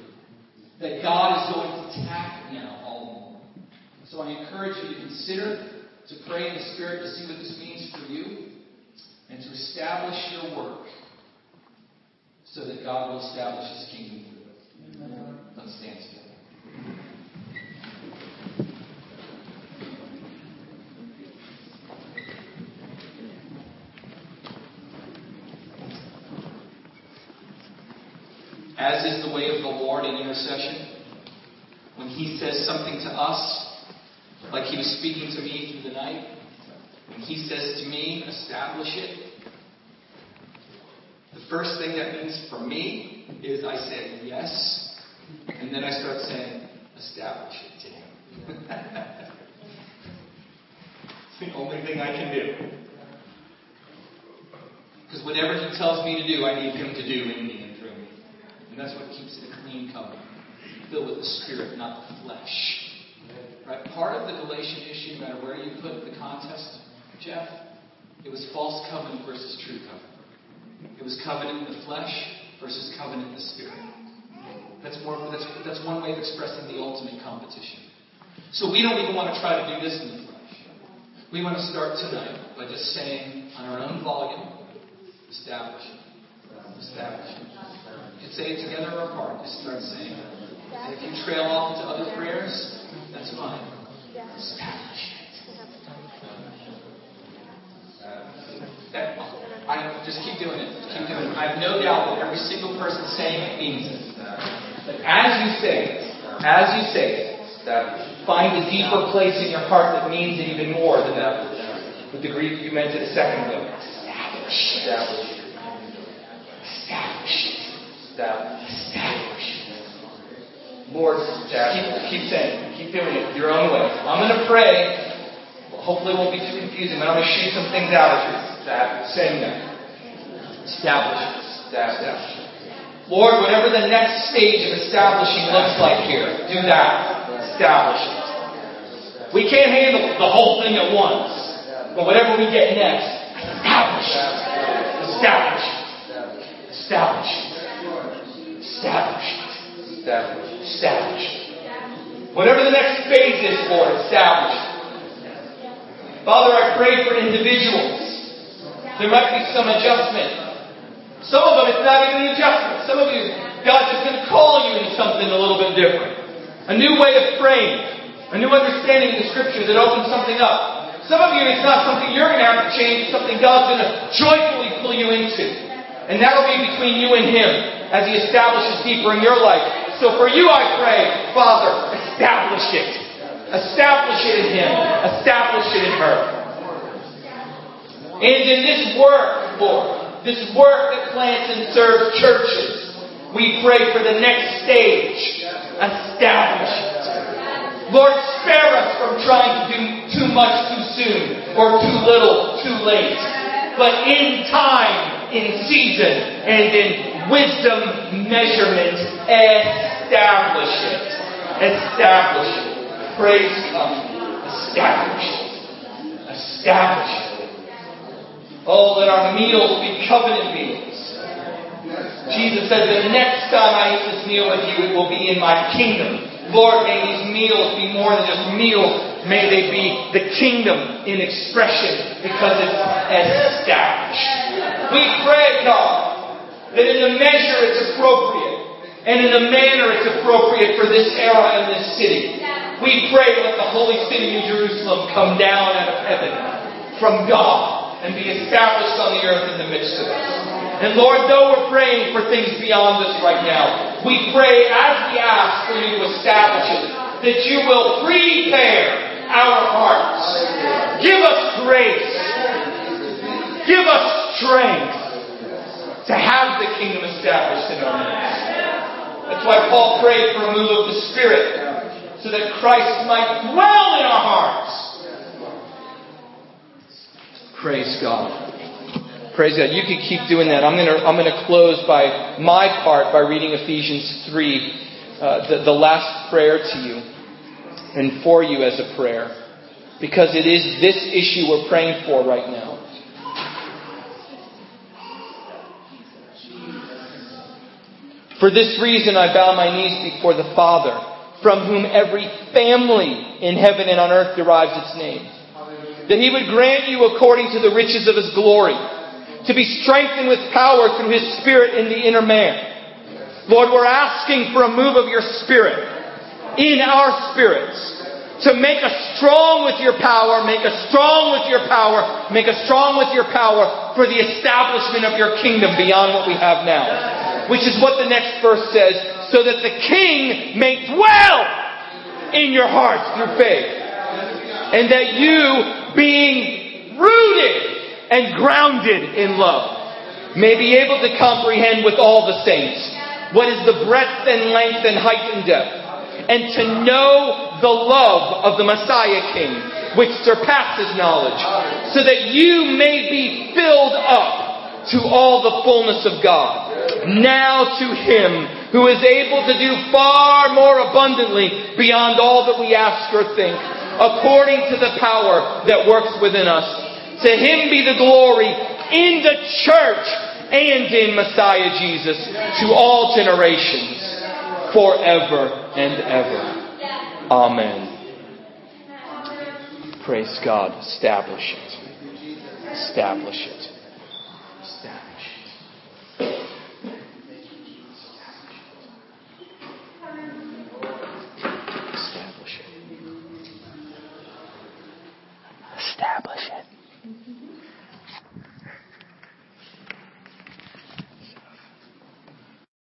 that God is going to tap now all the more. So I encourage you to consider, to pray in the Spirit to see what this means for you, and to establish your work so that God will establish His kingdom through it. Let's stand together. As is the way of the Lord in intercession. When He says something to us, like He was speaking to me through the night, when He says to me, establish it, the first thing that means for me is I say yes, and then I start saying, establish it to Him. it's the only thing I can do. Because whatever He tells me to do, I need Him to do in me. And that's what keeps it a clean covenant. Filled with the Spirit, not the flesh. Right? Part of the Galatian issue, no matter where you put the contest, Jeff, it was false covenant versus true covenant. It was covenant in the flesh versus covenant in the spirit. That's more that's that's one way of expressing the ultimate competition. So we don't even want to try to do this in the flesh. We want to start tonight by just saying on our own volume, establish Establish it. You can say it together or apart. Just start saying it. If you trail off into other prayers, that's fine. Establish it. That, I just keep doing it. Keep doing it. I have no doubt that every single person saying it means it. But as you say it, as you say it, find a deeper place in your heart that means it even more than that. With the Greek you it a second ago. Establish. Establish. Establish. Establish. Lord, keep, keep saying, it. keep doing it your own way. I'm going to pray. Hopefully, it won't be too confusing, but I'm going to shoot some things out at you that, saying that. Establish. Establish. Lord, whatever the next stage of establishing looks like here, do that. Establish it. We can't handle the whole thing at once. But whatever we get next, establish. Establish. Establish. Establish it. Establish it. Whatever the next phase is, Lord, establish it. Father, I pray for individuals there might be some adjustment. Some of them, it's not even an adjustment. Some of you, God's just going to call you into something a little bit different. A new way of praying. A new understanding of the Scripture that opens something up. Some of you, it's not something you're going to have to change. It's something God's going to joyfully pull you into. And that'll be between you and Him as He establishes deeper in your life. So for you, I pray, Father, establish it. Establish it in Him. Establish it in her. And in this work, Lord, this work that plants and serves churches, we pray for the next stage. Establish it. Lord, spare us from trying to do too much too soon or too little too late. But in time, in season, and in wisdom measurement, establish it. Establish it. Praise God. Establish it. Establish it. Oh, let our meals be covenant meals. Jesus said, The next time I eat this meal with you, it will be in my kingdom. Lord, may these meals be more than just meals. May they be the kingdom in expression because it's established. We pray, God, that in the measure it's appropriate and in the manner it's appropriate for this era and this city. We pray let the holy city of Jerusalem come down out of heaven from God and be established on the earth in the midst of us. And Lord, though we're praying for things beyond us right now, we pray as we ask for you to establish it, that you will prepare our hearts. Give us grace. Give us strength to have the kingdom established in our midst. That's why Paul prayed for a move of the Spirit, so that Christ might dwell in our hearts Praise God. Praise God. You can keep doing that. I'm going to, I'm going to close by my part by reading Ephesians 3, uh, the, the last prayer to you and for you as a prayer. Because it is this issue we're praying for right now. For this reason, I bow my knees before the Father, from whom every family in heaven and on earth derives its name that he would grant you according to the riches of his glory, to be strengthened with power through his spirit in the inner man. Lord, we're asking for a move of your spirit in our spirits to make us strong with your power, make us strong with your power, make us strong with your power for the establishment of your kingdom beyond what we have now. Which is what the next verse says, so that the king may dwell in your hearts through faith. And that you being rooted and grounded in love, may be able to comprehend with all the saints what is the breadth and length and height and depth, and to know the love of the Messiah King, which surpasses knowledge, so that you may be filled up to all the fullness of God. Now to Him who is able to do far more abundantly beyond all that we ask or think according to the power that works within us. To him be the glory in the church and in Messiah Jesus to all generations, forever and ever. Amen. Praise God. Establish it. Establish it. Establish it. establish it. Establish it.